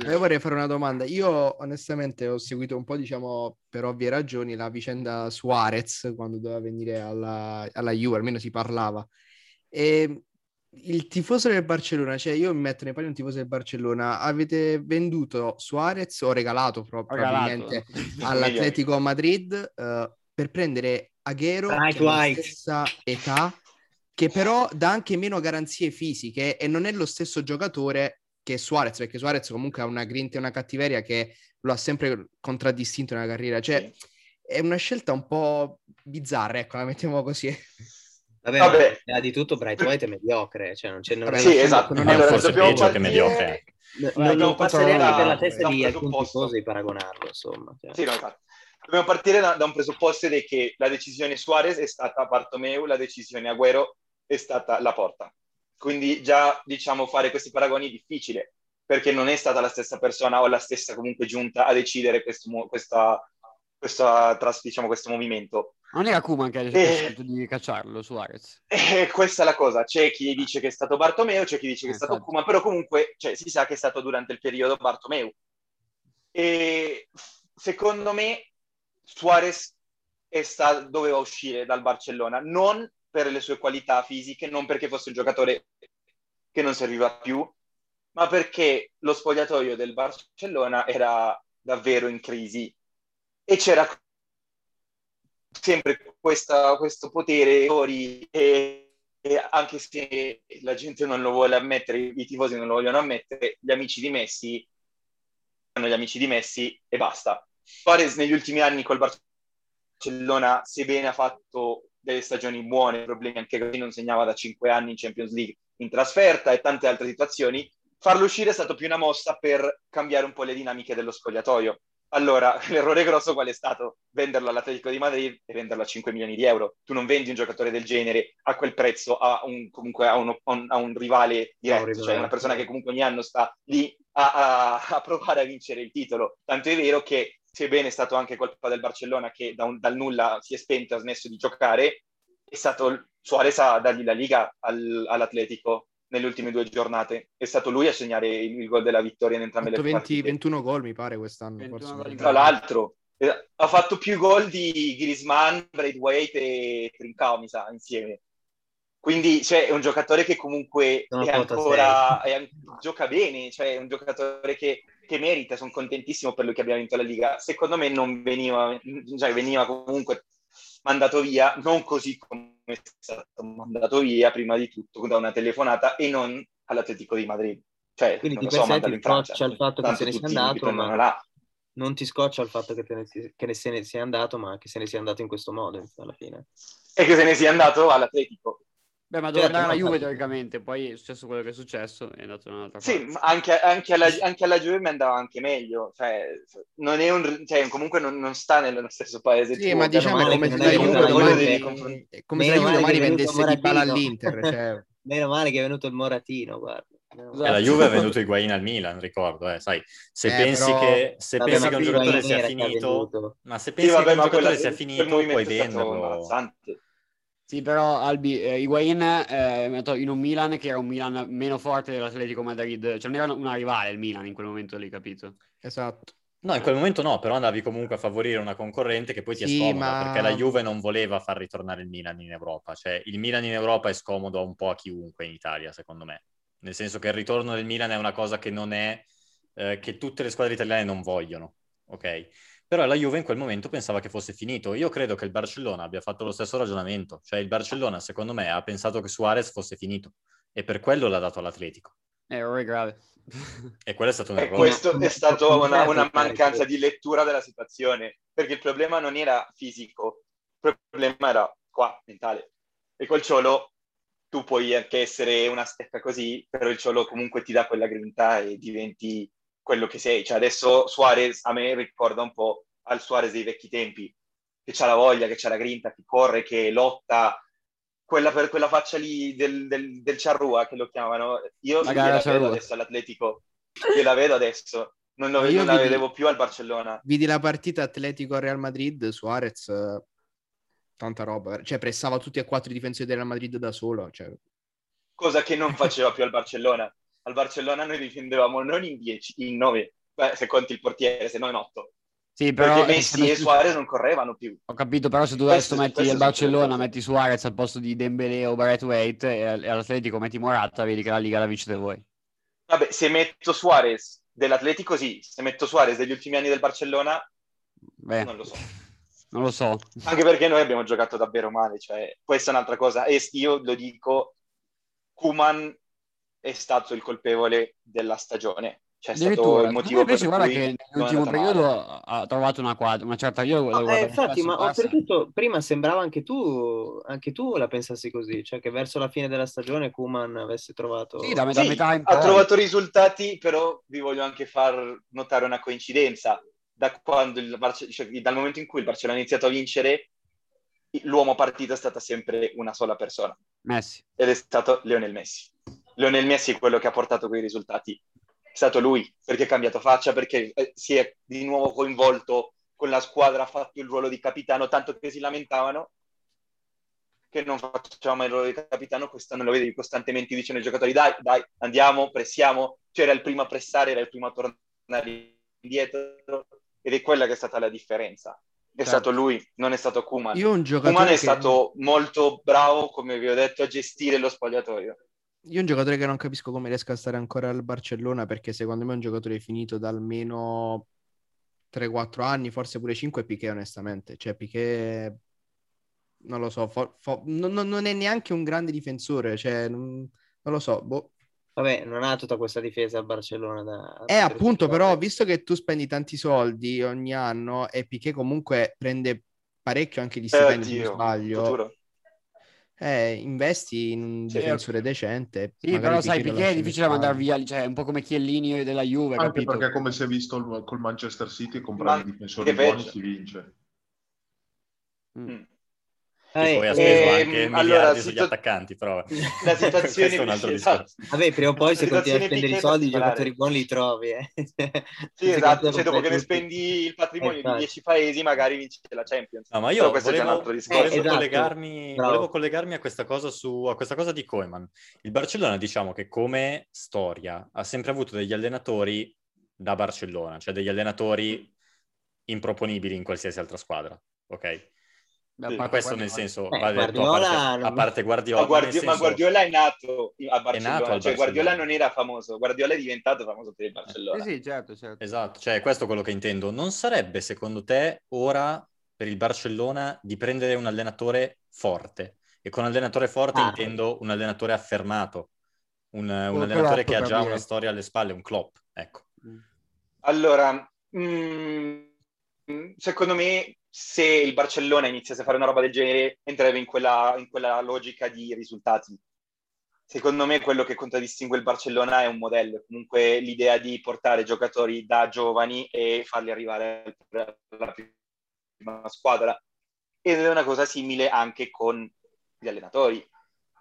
io vorrei fare una domanda. Io onestamente ho seguito un po', diciamo, per ovvie ragioni, la vicenda Suarez quando doveva venire alla, alla Juve, almeno si parlava. E il tifoso del Barcellona, cioè io mi metto nei panni un tifoso del Barcellona, avete venduto Suarez o regalato probabilmente all'Atletico Madrid uh, per prendere Aguero alla stessa età che però dà anche meno garanzie fisiche e non è lo stesso giocatore che Suarez, perché Suarez comunque ha una grinta e una cattiveria che lo ha sempre contraddistinto nella carriera. Cioè, sì. è una scelta un po' bizzarra, ecco, la mettiamo così. Vabbè, Vabbè. Ma, di tutto Bright White è mediocre, cioè non c'è... Non sì, esatto, non è allora, forse peggio che mediocre. Non, non passerei neanche per la testa di alcun tifoso di paragonarlo, insomma. Cioè. Sì, no, esatto. Dobbiamo partire da, da, un presupposto di che la decisione Suarez è stata Bartomeu, la decisione Agüero è stata la porta. Quindi già, diciamo, fare questi paragoni è difficile, perché non è stata la stessa persona o la stessa comunque giunta a decidere questo, questa, questa, diciamo, questo movimento. Non era Kuman che ha deciso di cacciarlo, Suarez. E questa è la cosa, c'è chi dice che è stato Bartomeu, c'è chi dice che è stato Kuman, però comunque cioè, si sa che è stato durante il periodo Bartomeu. E secondo me Suarez stato, doveva uscire dal Barcellona, non per le sue qualità fisiche, non perché fosse un giocatore che non serviva più, ma perché lo spogliatoio del Barcellona era davvero in crisi e c'era sempre questa, questo potere e, anche se la gente non lo vuole ammettere, i tifosi non lo vogliono ammettere, gli amici di Messi gli amici di Messi e basta. Suarez negli ultimi anni col Barcellona, sebbene ha fatto delle stagioni buone, problemi anche così non segnava da cinque anni in Champions League, in trasferta e tante altre situazioni, farlo uscire è stato più una mossa per cambiare un po' le dinamiche dello spogliatoio. Allora, l'errore grosso qual è stato? Venderlo all'Atletico di Madrid e venderlo a 5 milioni di euro. Tu non vendi un giocatore del genere a quel prezzo a un, comunque a, uno, a un rivale diretto, cioè una persona che comunque ogni anno sta lì a, a, a, provare a vincere il titolo. Tanto è vero che, sebbene è stato anche colpa del Barcellona che da un, dal nulla si è spento e ha smesso di giocare, è stato Suarez a dargli la Liga al, all'Atletico nelle ultime due giornate. È stato lui a segnare il, il gol della vittoria in entrambe le 20, partite. 21 gol mi pare quest'anno. Tra l'altro, eh, ha fatto più gol di Griezmann, Braithwaite e Trincao, mi sa, insieme. Quindi cioè, è un giocatore che comunque è ancora, è, gioca bene, cioè è un giocatore che, che, merita, sono contentissimo per lui che abbia vinto la Liga. Secondo me non veniva, cioè veniva comunque mandato via, non così come è stato mandato via prima di tutto da una telefonata e non all'Atletico di Madrid. Cioè, Quindi ti so, ti scoccia il fatto che se ne sia andato, ma là. non ti scoccia il fatto che, ne, che se ne sia andato, ma che se ne sia andato in questo modo alla fine. E che se ne sia andato all'Atletico. Beh, ma doveva certo, andare alla Juve teoricamente, poi è successo quello che è successo è andato un'altra parte. Sì, anche, anche, alla, anche, alla, Juve mi andava anche meglio, cioè, non è un, cioè, comunque non, non, sta nello stesso paese. Sì, ma diciamo come se la Juve domani, come se la Juve domani vendesse di palla all'Inter. Cioè... Meno male che è venuto il Moratino, guarda. Eh, la Juve è venuto Higuain al Milan, ricordo, eh, sai, se eh, pensi, però... che, se vabbè, pensi che un giocatore sia finito, ma se pensi sì, vabbè, che un giocatore sia finito, puoi venderlo. Sì, però Albi, eh, Higuain eh, è andato in un Milan che era un Milan meno forte dell'Atletico Madrid, cioè non era una rivale il Milan in quel momento lì, capito? Esatto. No, in quel momento no, però andavi comunque a favorire una concorrente che poi ti sì, è scomoda, ma... perché la Juve non voleva far ritornare il Milan in Europa, cioè il Milan in Europa è scomodo un po' a chiunque in Italia, secondo me, nel senso che il ritorno del Milan è una cosa che non è, eh, che tutte le squadre italiane non vogliono, ok? Però la Juve in quel momento pensava che fosse finito. Io credo che il Barcellona abbia fatto lo stesso ragionamento. Cioè il Barcellona, secondo me, ha pensato che Suarez fosse finito e per quello l'ha dato all'Atletico. Errore grave. e quello è stato un errore. E questo è stato una, una mancanza di lettura della situazione, perché il problema non era fisico, il problema era qua, mentale. E col Ciolo tu puoi anche essere una stecca così, però il Ciolo comunque ti dà quella grinta e diventi quello che sei. Cioè adesso Suarez a me ricorda un po' al Suarez dei vecchi tempi, che c'ha la voglia, che c'ha la grinta, che corre, che lotta. Quella, per quella faccia lì del, del, del Charrua che lo chiamavano, io la gliela vedo adesso all'Atletico, gliela vedo adesso, non, lo, non la vedevo più al Barcellona. Vidi la partita Atletico-Real Madrid, Suarez, tanta roba, cioè pressava tutti e quattro i difensori del Real Madrid da solo. Cioè... Cosa che non faceva più al Barcellona al Barcellona noi difendevamo non in 10, in 9, se conti il portiere, se no in 8. Sì, però Perché Messi e Suarez non correvano più. Ho capito, però se tu adesso metti il Barcellona, metti Suarez al posto di Dembélé o Barrett Waite e all'Atletico metti Morata, vedi che la Liga la vincete voi. Vabbè, se metto Suarez dell'Atletico sì, se metto Suarez degli ultimi anni del Barcellona Beh, non lo so. Non lo so. Anche perché noi abbiamo giocato davvero male, cioè questa è un'altra cosa. E io lo dico, Kuman è stato il colpevole della stagione. C'è stato il motivo invece, per guarda che nell'ultimo periodo male. ha trovato una, quadra, una certa io ah, eh, infatti ma oltretutto prima sembrava anche tu anche tu la pensassi così cioè che verso la fine della stagione Kuman avesse trovato sì, da, da sì, metà in ha trovato risultati però vi voglio anche far notare una coincidenza. Da quando il Barce- cioè, dal momento in cui il Barcellona ha iniziato a vincere l'uomo partita è stata sempre una sola persona. Messi. Ed è stato Lionel Messi Lionel Messi è quello che ha portato quei risultati. È stato lui, perché ha cambiato faccia, perché eh, si è di nuovo coinvolto con la squadra, ha fatto il ruolo di capitano, tanto che si lamentavano che non facciamo il ruolo di capitano, quest'anno lo vedevi costantemente dicendo ai giocatori dai, dai, andiamo, pressiamo, c'era il primo a pressare, era il primo a tornare indietro ed è quella che è stata la differenza. È certo. stato lui, non è stato Kuman. Kuman è che... stato molto bravo, come vi ho detto, a gestire lo spogliatoio. Io un giocatore che non capisco come riesca a stare ancora al Barcellona perché secondo me è un giocatore finito da almeno 3-4 anni, forse pure 5 Piqué onestamente. Cioè Piqué, non lo so, fo- fo- non, non, è neanche un grande difensore, cioè non, non lo so. Boh. Vabbè, non ha tutta questa difesa al Barcellona. Da, eh, appunto, però, visto che tu spendi tanti soldi ogni anno e Piqué comunque prende parecchio anche di stipendi, eh, se non sbaglio. Futuro Eh, investi in un sì, difensore decente. Sì, però sai perché è difficile mandare via, cioè è un po' come Chiellini della Juve, Anche capito? perché come si è visto col Manchester City, comprare Ma difensori buoni si vince. Mm. Mm. E poi ha speso eh, anche ehm, miliardi allora, sugli attaccanti, però la situazione è un altro esatto. discorso. Vabbè, prima o poi se continui a spendere i soldi, i giocatori buoni li trovi. Eh. sì, esatto, cioè, dopo che ne spendi il patrimonio di 10 paesi, magari vinci la Champions. No, ma io volevo, volevo, eh, esatto. collegarmi, volevo, collegarmi, a questa cosa su, a questa cosa di Koeman. Il Barcellona, diciamo che come storia ha sempre avuto degli allenatori da Barcellona, cioè degli allenatori improponibili in qualsiasi altra squadra, ok? Ma questo nel senso, eh, va detto, a parte, a parte Guardiola. Ma, Guardi- senso... ma, Guardiola è nato a Barcellona, nato cioè Guardiola non era famoso, Guardiola è diventato famoso per il Barcellona. Eh, sì, certo, certo. Esatto, cioè questo è quello che intendo. Non sarebbe secondo te ora per il Barcellona di prendere un allenatore forte? E con allenatore forte ah. intendo un allenatore affermato, un, un allenatore che ha già una storia alle spalle, un Klopp, ecco. Allora, mh, mm, secondo me se il Barcellona iniziasse a fare una roba del genere, entrerebbe in quella, in quella logica di risultati. Secondo me quello che contraddistingue il Barcellona è un modello, comunque l'idea di portare giocatori da giovani e farli arrivare alla prima squadra. Ed è una cosa simile anche con gli allenatori.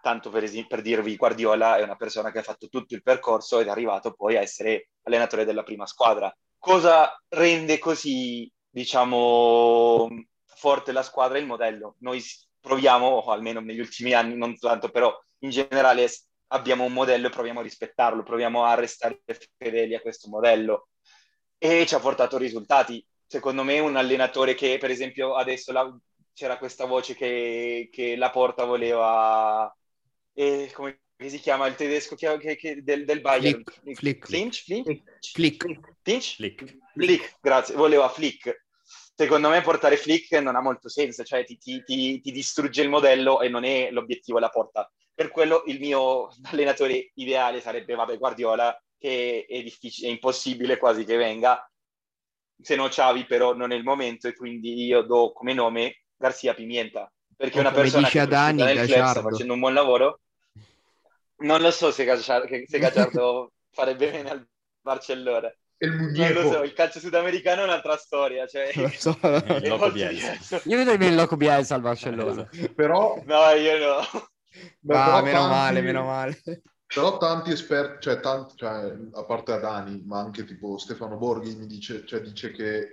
Tanto per, es- per dirvi, Guardiola è una persona che ha fatto tutto il percorso ed è arrivato poi a essere allenatore della prima squadra. Cosa rende così diciamo, forte la squadra e il modello. Noi proviamo, o almeno negli ultimi anni, non tanto, però in generale abbiamo un modello e proviamo a rispettarlo, proviamo a restare fedeli a questo modello e ci ha portato risultati. Secondo me un allenatore che, per esempio, adesso la, c'era questa voce che, che la porta voleva... Eh, come si chiama il tedesco che, che, che del, del Bayern? Flick. Flick. Flinch? Flick. Flick. Flick. Flick. Flick. grazie. Voleva Flick secondo me portare Flick non ha molto senso, cioè ti, ti, ti, ti, distrugge il modello e non è l'obiettivo alla porta. Per quello il mio allenatore ideale sarebbe, vabbè, Guardiola, che è difficile, è impossibile quasi che venga, se no Xavi però non è il momento e quindi io do come nome Garcia Pimienta, perché è una persona che Dani, nel club sta facendo un buon lavoro. Non lo so se, Gagliardo farebbe bene al Barcellona il Muñeco. Non lo so, il calcio sudamericano è un'altra storia. Cioè, so. io vedo il Loco Bielsa al Barcellona. Però... No, io no. Ah, meno tanti... male, meno male. Però tanti esperti, cioè, tanti, cioè, a parte Adani, ma anche tipo Stefano Borghi mi dice, cioè, dice che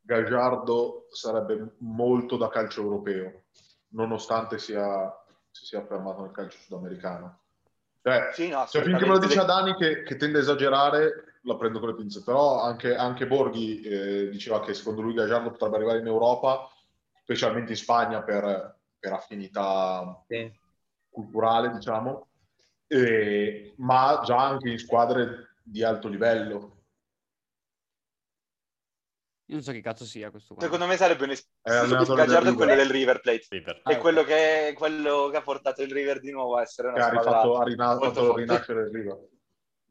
Gagliardo sarebbe molto da calcio europeo, nonostante sia, si sia fermato nel calcio sudamericano. Cioè, sì, no, cioè finché me lo dice Adani che, che tende a esagerare, la prendo con le pinze, però anche, anche Borghi eh, diceva che secondo lui Gagliardo potrebbe arrivare in Europa, specialmente in Spagna per, per affinità sì. culturale, diciamo, e, ma già anche in squadre di alto livello. Io non so che cazzo sia questo qua. Secondo me sarebbe un esperto. Gagliardo è quello del River Plate. River. Ah, è quello, che, quello che ha portato il River di nuovo a essere una che squadra ha rifatto, ha rinato, rinascere il River.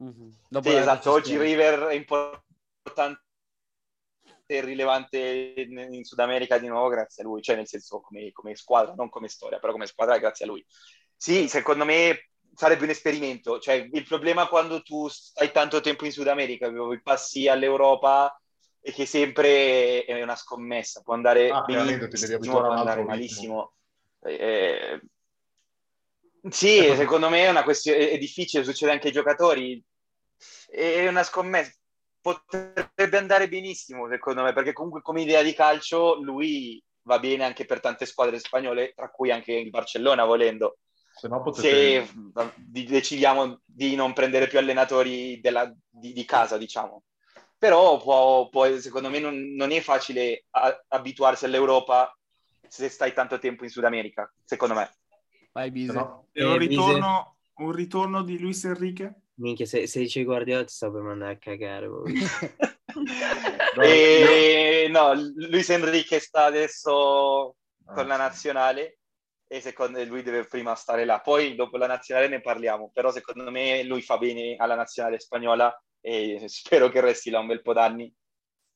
Mm-hmm. Sì, esatto, oggi River è importante e rilevante in, in, Sud America di nuovo grazie a lui, cioè nel senso come, come squadra, non come storia, però come squadra grazie a lui. Sì, secondo me sarebbe un esperimento, cioè il problema quando tu stai tanto tempo in Sud America, passi all'Europa e che sempre è una scommessa, può andare ah, benissimo, può andare malissimo. Eh, sì, secondo me è una questione, è difficile, succede anche ai giocatori, è una scommessa. Potrebbe andare benissimo, secondo me, perché comunque come idea di calcio lui va bene anche per tante squadre spagnole, tra cui anche il Barcellona, volendo. Se, no potete... Se decidiamo di non prendere più allenatori della, di, di, casa, diciamo. Però può, può, secondo me non, non è facile a, abituarsi all'Europa se stai tanto tempo in Sud America, secondo me. Vai, Bise. No. E un, ritorno, un ritorno di Luis Enrique? Minchia, se, se dici Guardiola ti sto per mandare a cagare. e, no, Luis Enrique sta adesso ah, con la nazionale e secondo me lui deve prima stare là. Poi dopo la nazionale ne parliamo, però secondo me lui fa bene alla nazionale spagnola e spero che resti là un bel po' d'anni.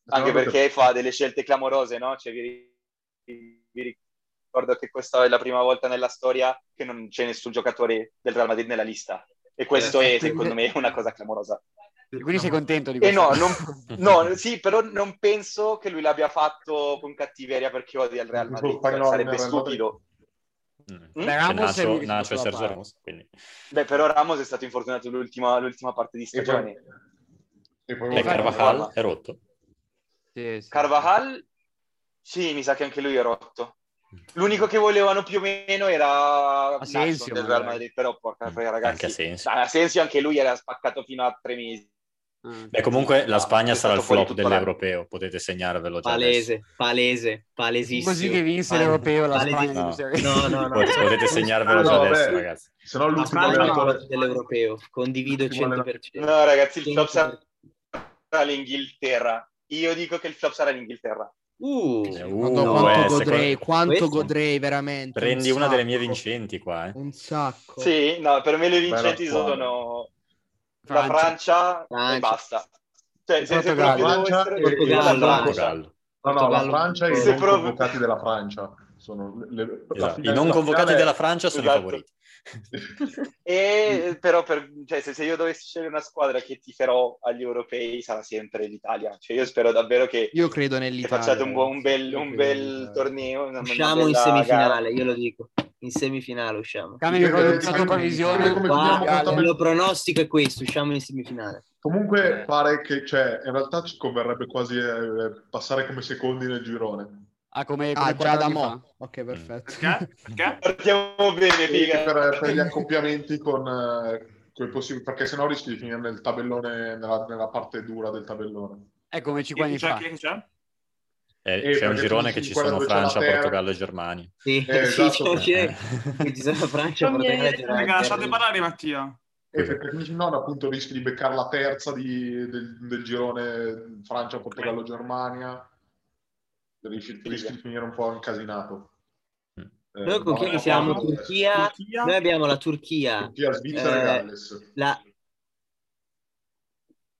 Anche perché fa delle scelte clamorose, no? Cioè, vi, vi ricordo che questa è la prima volta nella storia che non c'è nessun giocatore del Real Madrid nella lista. E questo è, secondo me, una cosa clamorosa. Quindi sei contento di questo? Eh no, non, no, sì, però non penso che lui l'abbia fatto con cattiveria perché odia il Real Madrid. Sarebbe stupido. Mm. Beh, Ramos Nacho, Nacho e Sergio Ramos. Quindi. Beh, però Ramos è stato infortunato l'ultima, l'ultima parte di stagione. E, poi, e Carvajal è rotto. Sì, sì. Carvajal, sì, mi sa che anche lui è rotto. L'unico che volevano più o meno era Asensio del Real Madrid, però porca poi ragazzi. Anche Asensio. Asensio anche lui era spaccato fino a tre mesi. Ah, Beh, comunque la Spagna sarà il flop dell'europeo, l'anno. potete segnarvelo già Palese, adesso. palese, palesissimo. Così che vinse l'europeo la Spagna. No, no, no. no. potete segnarvelo già adesso, beh, ragazzi. Se no l'ultimo allenatore dell'europeo, condivido 100%. No, ragazzi, il flop sarà l'Inghilterra. Io dico che il flop sarà l'Inghilterra. Uh, uh no, quanto eh, godrei, quanto questo? godrei veramente. Prendi un una delle mie vincenti qua. Eh. Un sacco. Sì, no, per me le vincenti Beh, sono Francia. la Francia, Francia, e basta. Cioè, se, se proprio Francia essere... e, la Francia. No, no, la Francia e i non proprio... convocati della Francia. Sono le... esatto. I non convocati della Francia sono esatto. i favoriti. E però per, cioè, se, se, io dovessi scegliere una squadra che tiferò agli europei sarà sempre l'Italia. Cioè, io spero davvero che io credo nell'Italia che facciate un, buon, un bel, un bel torneo usciamo in semifinale gara. io lo dico. In semifinale usciamo. Cambio con la previsione il mio pronostico è questo usciamo in semifinale. Comunque pare che cioè, in realtà ci converrebbe quasi eh, passare come secondi nel girone Ah, come, come ah, già da mo. Ok, perfetto. Perché? Perché? Partiamo bene, figa. Per, per, gli accoppiamenti con, eh, con possibili, perché sennò rischi di finire nel tabellone, nella, nella parte dura del tabellone. È come 5 anni fa. Chi c'è? Eh, c'è eh, un girone che ci sono Francia, Portogallo e Germania. Sì, eh, esatto. c'è, ci sono Francia, Portogallo e Germania. Lasciate parlare Mattia. E perché no, appunto rischi di beccare la terza di, del, del girone Francia, Portogallo, Germania rischi, rischi di finire un po' incasinato. Eh, noi con chi siamo? Turchia, Turchia, noi abbiamo la Turchia, Turchia Svizzera eh, e Galles. La...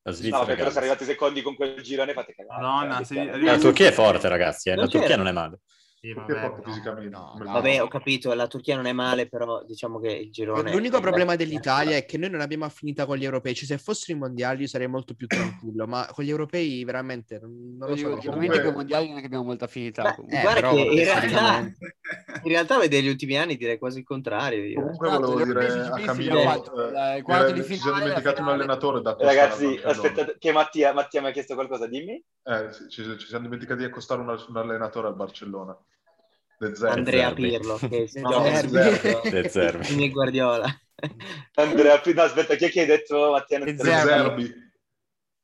La Svizzera no, però se arrivate secondi con quel girone fate cagare. Madonna, cioè, la Turchia è forte, ragazzi. Eh. La Turchia non è male. Sì, vabbè, fisicamente. No, no, vabbè, ho capito, la Turchia non è male, però diciamo che il girone... L'unico problema dell'Italia è che noi non abbiamo affinità con gli europei, cioè se fossero i mondiali io sarei molto più tranquillo, ma con gli europei veramente non, lo so. Comunque... con i mondiali non è che abbiamo molta affinità. Beh, eh, guarda che in realtà, in realtà negli ultimi anni direi quasi il contrario. Io. Comunque esatto, volevo dire a Camillo, eh, quarto di finale, ci siamo dimenticati un allenatore da Ragazzi, aspettate, che Mattia, Mattia mi ha chiesto qualcosa, dimmi. Eh, ci, ci siamo dimenticati di accostare un, un allenatore al Barcellona. Andrea Pirlo, che no, De Zerbi. Guardiola. Andrea Pirlo, aspetta, chi è che hai detto Mattia? De Zerbi.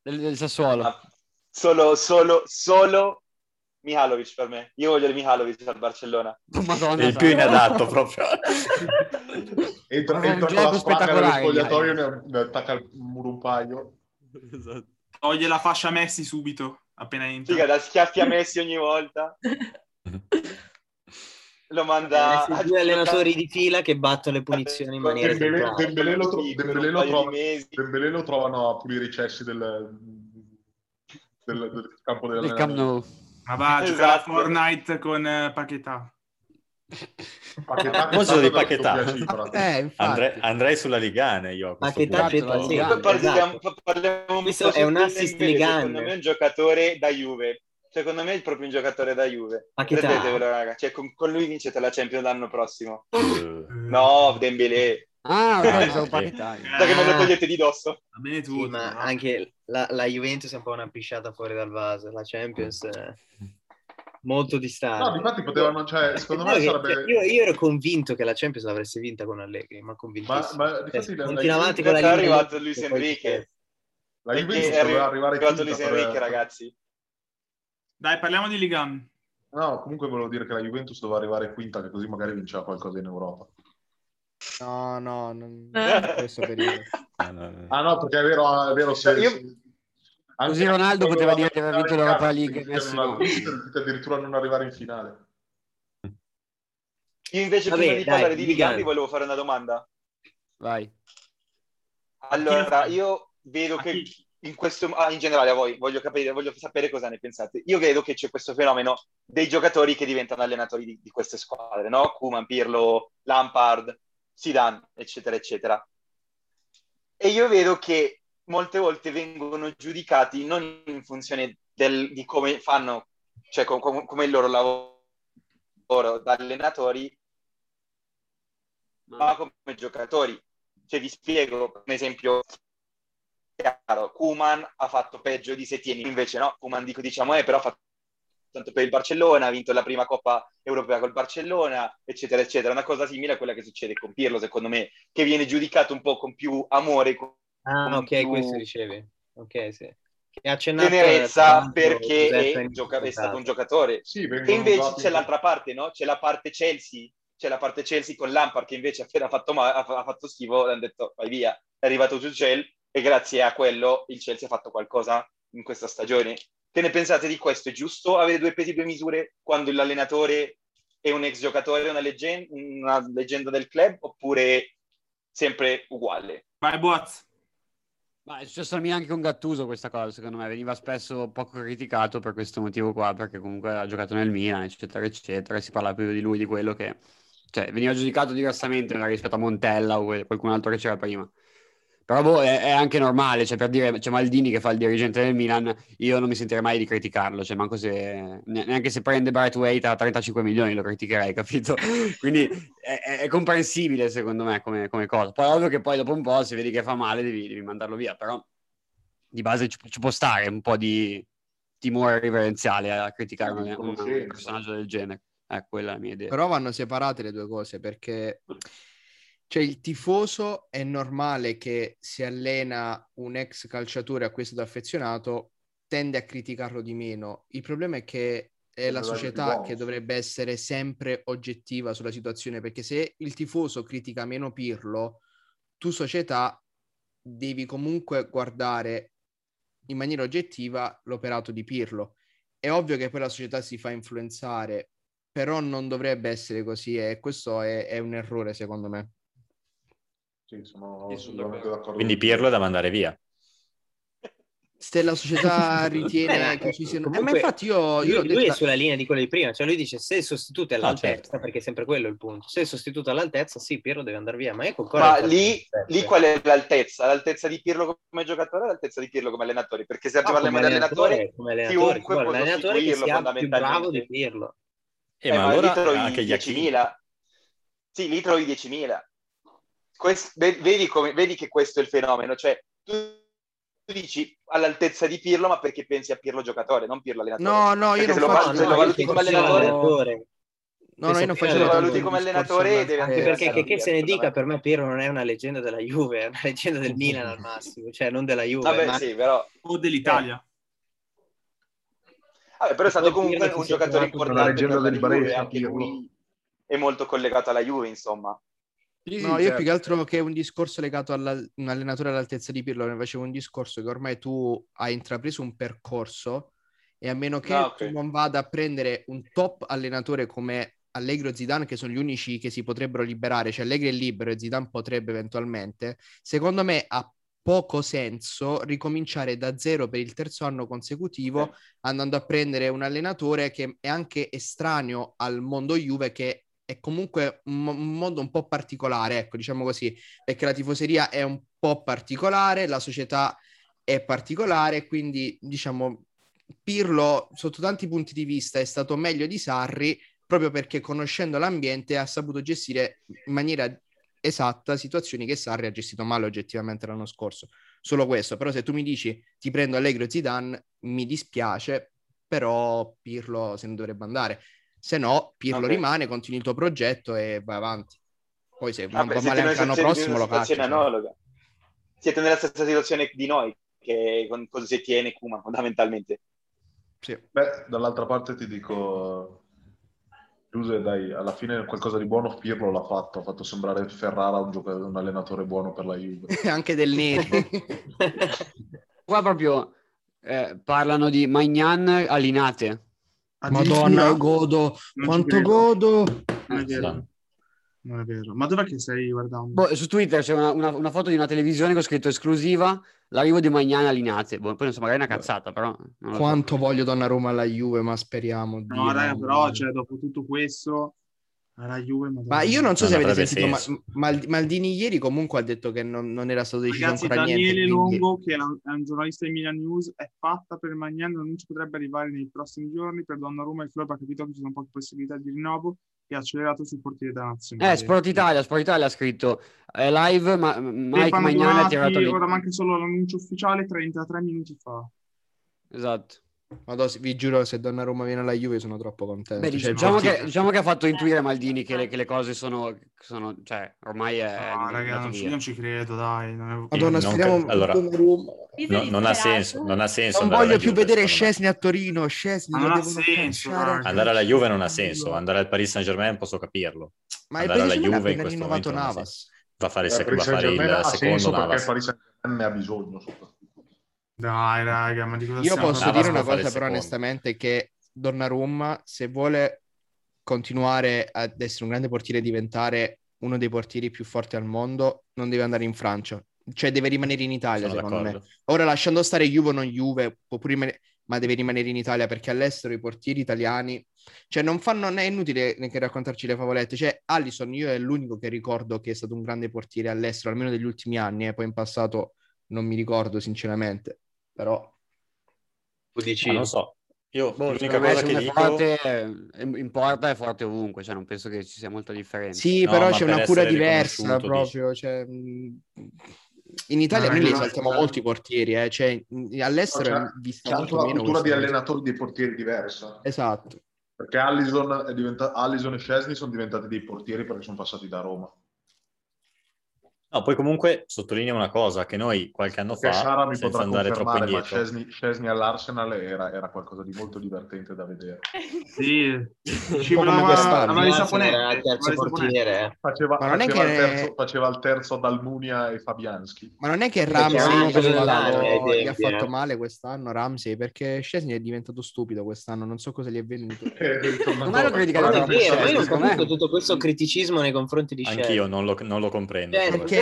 Del, del Sassuolo. Ah, solo, solo, solo Mihalovic per me. Io voglio il Mihalovic al Barcellona. Madonna, il più inadatto proprio. entra, entra con la spacca nello spogliatoio e ne attacca il muro un paio. Esatto. Toglie la fascia Messi subito, appena entra. Figa, da schiaffi a Messi ogni volta. Lo manda eh, due allenatori di fila che battono le punizioni in maniera Dembélé, Dembélé, lo, tro- Dembélé, lo trova, Dembélé lo trovano a pulire i cessi del, del, del campo del Camp Nou. Ma va, esatto. Fortnite con uh, Paquetà. Paquetà proposito di Paquetà eh, Andre, andrei sulla Ligane io Paquetà sì, parliamo, parliamo un po' è un assist Ligane secondo me è un giocatore da Juve Secondo me è proprio un giocatore da Juve. Ma che Credetevelo, raga. Cioè, con, con, lui vincete la Champions l'anno prossimo. Uh. no, Dembélé. Ah, ok, sono. Da che me lo togliete di dosso. Va bene tu. Sì, ma anche la, la, Juventus è un po' una pisciata fuori dal vaso. La Champions è molto distante. No, infatti potevano, cioè, secondo me sarebbe... Io, io, ero convinto che la Champions l'avreste vinta con Allegri, ma convintissimo. Ma, ma difatti, cioè, continua avanti con la Juventus. È arrivato Luis Enrique. La Juventus doveva arrivare È arrivato Luis Enrique, ragazzi. Dai, parliamo di Ligan. No, comunque volevo dire che la Juventus doveva arrivare quinta, che così magari vinceva qualcosa in Europa. No, no, non questo periodo. ah no, perché è vero, è vero se... Io... Così Ronaldo poteva dire che aveva vinto l'Europa League. No. addirittura non arrivare in finale. Io invece Vabbè, prima di dai, parlare di Ligan vi volevo fare una domanda. Vai. Allora, io vedo che in, questo, ah, in generale a voi, voglio, capire, voglio sapere cosa ne pensate. Io vedo che c'è questo fenomeno dei giocatori che diventano allenatori di, di queste squadre, no? Kuman, Pirlo, Lampard, Zidane, eccetera, eccetera. E io vedo che molte volte vengono giudicati non in funzione del, di come fanno, cioè com, com, come il loro lavoro da allenatori, ma come giocatori. Cioè, vi spiego, per esempio, chiaro, Kuman ha fatto peggio di Setieni, invece no, Kuman dico, diciamo, eh, però ha fatto tanto per il Barcellona, ha vinto la prima Coppa Europea col Barcellona, eccetera, eccetera. Una cosa simile a quella che succede con Pirlo, secondo me, che viene giudicato un po' con più amore. Con ah, ok, più... questo dicevi. Ok, sì. Che ha tenerezza perché è, gioca- è, stato un giocatore. Sì, e invece c'è l'altra parte, no? C'è la parte Chelsea, c'è la parte Chelsea con Lampard che invece appena fatto, ma- ha fatto schifo, hanno detto vai via, è arrivato Tuchel e grazie a quello il Chelsea ha fatto qualcosa in questa stagione. Che ne pensate di questo? È giusto avere due pesi e due misure quando l'allenatore è un ex giocatore, una, leggen- una leggenda del club, oppure sempre uguale? Vai, Boaz. Ma è successo a me anche con Gattuso questa cosa, secondo me, veniva spesso poco criticato per questo motivo qua, perché comunque ha giocato nel Milan, eccetera, eccetera, e si parla più di lui di quello che... Cioè, veniva giudicato diversamente rispetto a Montella o qualcun altro che c'era prima. Però boh, è, è, anche normale, cioè per dire, c'è Maldini che fa il dirigente del Milan, io non mi sentirei mai di criticarlo, cioè manco se, neanche se prende Barrett Waite a 35 milioni lo criticherei, capito? Quindi è, è, comprensibile secondo me come, come, cosa. Poi ovvio che poi dopo un po' se vedi che fa male devi, devi mandarlo via, però di base ci, ci, può stare un po' di timore riverenziale a criticare un, un, personaggio del genere. Ecco, quella è la mia idea. Però vanno separate le due cose perché cioè il tifoso è normale che si allena un ex calciatore a cui è stato affezionato, tende a criticarlo di meno. Il problema è che è la società che dovrebbe essere sempre oggettiva sulla situazione, perché se il tifoso critica meno Pirlo, tu società devi comunque guardare in maniera oggettiva l'operato di Pirlo. È ovvio che poi la società si fa influenzare, però non dovrebbe essere così e questo è, è un errore secondo me. Sì, sono assolutamente d'accordo. Quindi Pirlo è da mandare via. Se la società ritiene che ci siano... Comunque, eh, ma infatti io... io lui, lui è sulla linea di quello di prima, cioè lui dice se il sostituto è all'altezza, ah, certo. perché è sempre quello il punto, se il sostituto è all'altezza, sì, Pirlo deve andare via, ma io concordo. Ma lì, lì, qual è l'altezza? L'altezza di Pirlo come giocatore o l'altezza di Pirlo come allenatore? Perché se parliamo di allenatore, come allenatore, chiunque può allenatore che sia più bravo di Pirlo. Eh, eh, ma, ma allora anche 10.000. Sì, lì trovi 10.000 quest, vedi, come, vedi, che questo è il fenomeno, cioè tu, dici all'altezza di Pirlo, ma perché pensi a Pirlo giocatore, non Pirlo allenatore? No, no, io perché non se faccio... Lo, se lo valuti come allenatore... No, no, io non faccio lo valuti come allenatore deve anche perché che, che se ne dica per me Pirlo non è una leggenda della Juve è una leggenda del Milan al massimo cioè non della Juve Vabbè, ma... sì, però... o dell'Italia. Vabbè, però è stato comunque un giocatore importante la Juve, anche lui è molto collegato alla Juve insomma sì, no, io certo. più che altro che un discorso legato a un allenatore all'altezza di Pirlo, ne facevo un discorso che ormai tu hai intrapreso un percorso e a meno che ah, okay. tu non vada a prendere un top allenatore come Allegri o Zidane, che sono gli unici che si potrebbero liberare, cioè Allegri è libero e Zidane potrebbe eventualmente, secondo me ha poco senso ricominciare da zero per il terzo anno consecutivo andando a prendere un allenatore che è anche estraneo al mondo Juve che è comunque un, un mondo un po' particolare, ecco, diciamo così, perché la tifoseria è un po' particolare, la società è particolare, quindi diciamo Pirlo sotto tanti punti di vista è stato meglio di Sarri proprio perché conoscendo l'ambiente ha saputo gestire in maniera esatta situazioni che Sarri ha gestito male oggettivamente l'anno scorso. Solo questo, però se tu mi dici ti prendo Allegro Zidane, mi dispiace, però Pirlo se ne dovrebbe andare. Se no, Pirlo okay. rimane, continui il tuo progetto e vai avanti. Poi se non va male anche l'anno prossimo lo cacci. Cioè. Siete nella stessa situazione di noi, che con cosa si tiene Kuma fondamentalmente. Sì. Beh, dall'altra parte ti dico, Giuse, dai, alla fine qualcosa di buono Pirlo l'ha fatto, ha fatto sembrare Ferrara un, giocatore, un allenatore buono per la Juve. anche del Neri. Qua proprio eh, parlano di Magnan a Linate Madonna, godo, quanto godo. Non è vero. Ma dov'è che stai guardando? Boh, su Twitter c'è una, una, una, foto di una televisione con scritto esclusiva l'arrivo di Magnani a Linate. Boh, poi non so, magari è una cazzata, però... Quanto so. voglio Donnarumma alla Juve, ma speriamo. No, Dio, raga, però, cioè, dopo tutto questo alla Juve. Ma io non so non se avete sentito, ma, Maldini ieri comunque ha detto che non, non era stato deciso Ragazzi, ancora Daniele niente. Daniele Longo, che è un giornalista di Milan News, è fatta per Magnani, non ci potrebbe arrivare nei prossimi giorni. Per Donnarumma il club ha capito che ci sono poche possibilità di rinnovo e ha accelerato sul portiere da nazionale. Eh, Sport Italia, Sport Italia ha scritto è live, ma Mike Magnani ha tirato lì. Ora manca solo l'annuncio ufficiale 33 minuti fa. Esatto. Madonna, vi giuro, se Donnarumma viene alla Juve sono troppo contento. Beh, cioè, diciamo, che, diciamo, che, ha fatto intuire Maldini che le, che le cose sono, sono, cioè, ormai è... No, raga, non, non ci credo, dai. Non è... Madonna, speriamo... Allora, no, non ha senso, non ha senso. Non voglio più Juve, vedere Scesni a Torino, Scesni non ha senso. Andare alla Juve non ha senso, andare al Paris Saint-Germain posso capirlo. Ma andare alla Juve in questo momento Navas. Va a fare, il, va a fare il secondo Navas. Perché il Paris Saint-Germain ne ha bisogno, soprattutto. Dai, raga, ma di cosa Io posso dire una cosa, però, onestamente, che Donnarumma, se vuole continuare ad essere un grande portiere e diventare uno dei portieri più forti al mondo, non deve andare in Francia. Cioè, deve rimanere in Italia, Sono secondo d'accordo. me. Ora, lasciando stare Juve o non Juve, può pure rimanere... ma deve rimanere in Italia perché all'estero i portieri italiani, cioè, non fanno, non è inutile neanche raccontarci le favolette. Cioè, Allison, io è l'unico che ricordo che è stato un grande portiere all'estero, almeno degli ultimi anni, e eh, poi in passato non mi ricordo sinceramente però... Tu dici... Ma non so, io boh, l'unica cosa che dico... Forte, in porta è forte ovunque, cioè non penso che ci sia molta differenza. Sì, no, però c'è una cura diversa proprio, cioè... In Italia no, noi li esaltiamo no, molto i portieri, eh? cioè, all'estero c'è, è vista c'è molto una cultura di allenatori dei portieri diversa. Esatto. Perché Allison, è diventa... Allison e Scesni sono diventati dei portieri perché sono passati da Roma. No, poi comunque sottolineo una cosa, che noi qualche anno fa, Sara mi senza andare troppo indietro... Scesni, Scesni all'Arsenal era, era, qualcosa di molto divertente da vedere. Sì, ci voleva il saponetto. terzo portiere. Faceva, ma non faceva, è che... il terzo, faceva il terzo ad Almunia e Fabianski. Ma non è che Ramsey gli ha fatto male quest'anno, Ramsey, perché Scesni è diventato stupido quest'anno, non so cosa gli è venuto. non è lo criticato. Non è vero, io non capisco tutto questo criticismo nei confronti di Scesni. Anch'io non lo, non lo comprendo. Perché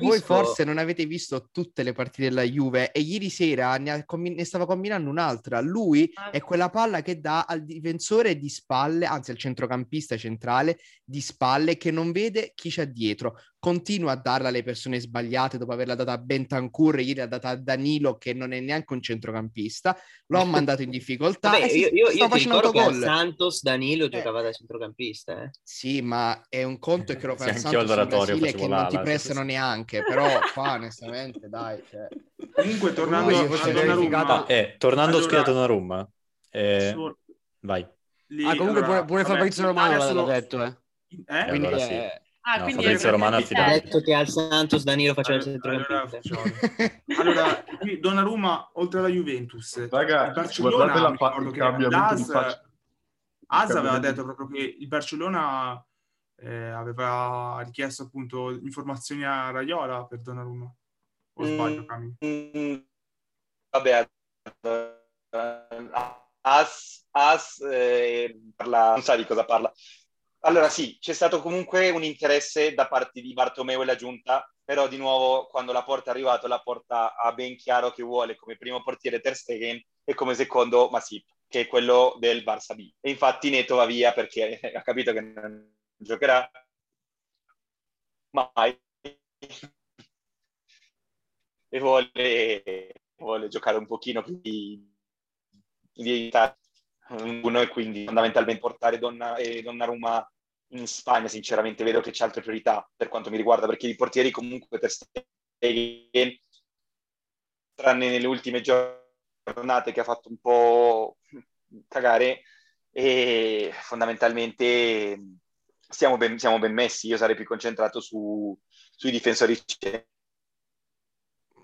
voi forse non avete visto tutte le partite della Juve e ieri sera ne, combi- ne stava combinando un'altra. Lui ah. è quella palla che dà al difensore di spalle, anzi al centrocampista centrale di spalle che non vede chi c'è dietro continua a darla alle persone sbagliate dopo averla data a Bentancur, ieri l'ha data a Danilo che non è neanche un centrocampista, l'ho mandato in difficoltà Vabbè, io, io, io ti ricordo che Santos Danilo eh. giocava da centrocampista. Eh. Sì, ma è un conto che lo fa Santos in Brasile che non ti prestano neanche, però qua onestamente dai. Cioè... Comunque tornando a Donnarumma... Eh, tornando allora... a Donnarumma, eh, Su... vai. Lì, ah, comunque allora, pure, pure Fabrizio Romano l'ha detto, eh. Eh? Quindi, allora, sì. Ah, no, Fabrizio Romano ha detto che al Santos Danilo faceva il centrocampista. Allora, allora Donnarumma oltre alla Juventus, Raga, Barcellona, la il cambiamento di faccia. Asa aveva detto proprio che il Barcellona eh, aveva richiesto appunto informazioni a Raiola per Donnarumma. O sbaglio, mm, Cami? Mm, vabbè, As, As eh, parla, non sa di cosa parla. Allora sì, c'è stato comunque un interesse da parte di Bartomeu e la giunta, però di nuovo quando la porta è arrivato, la porta ha ben chiaro che vuole come primo portiere Ter Stegen e come secondo Masip, che è quello del Barça B. E infatti Neto va via perché ha capito che non giocherà mai e vuole, vuole giocare un pochino più di, di uno e quindi fondamentalmente portare Donna, eh, Donnarumma in Spagna sinceramente vedo che c'è altre priorità per quanto mi riguarda, perché i portieri comunque per Stegen, tranne nelle ultime giornate che ha fatto un po' cagare, e fondamentalmente siamo ben, siamo ben messi. Io sarei più concentrato su, sui difensori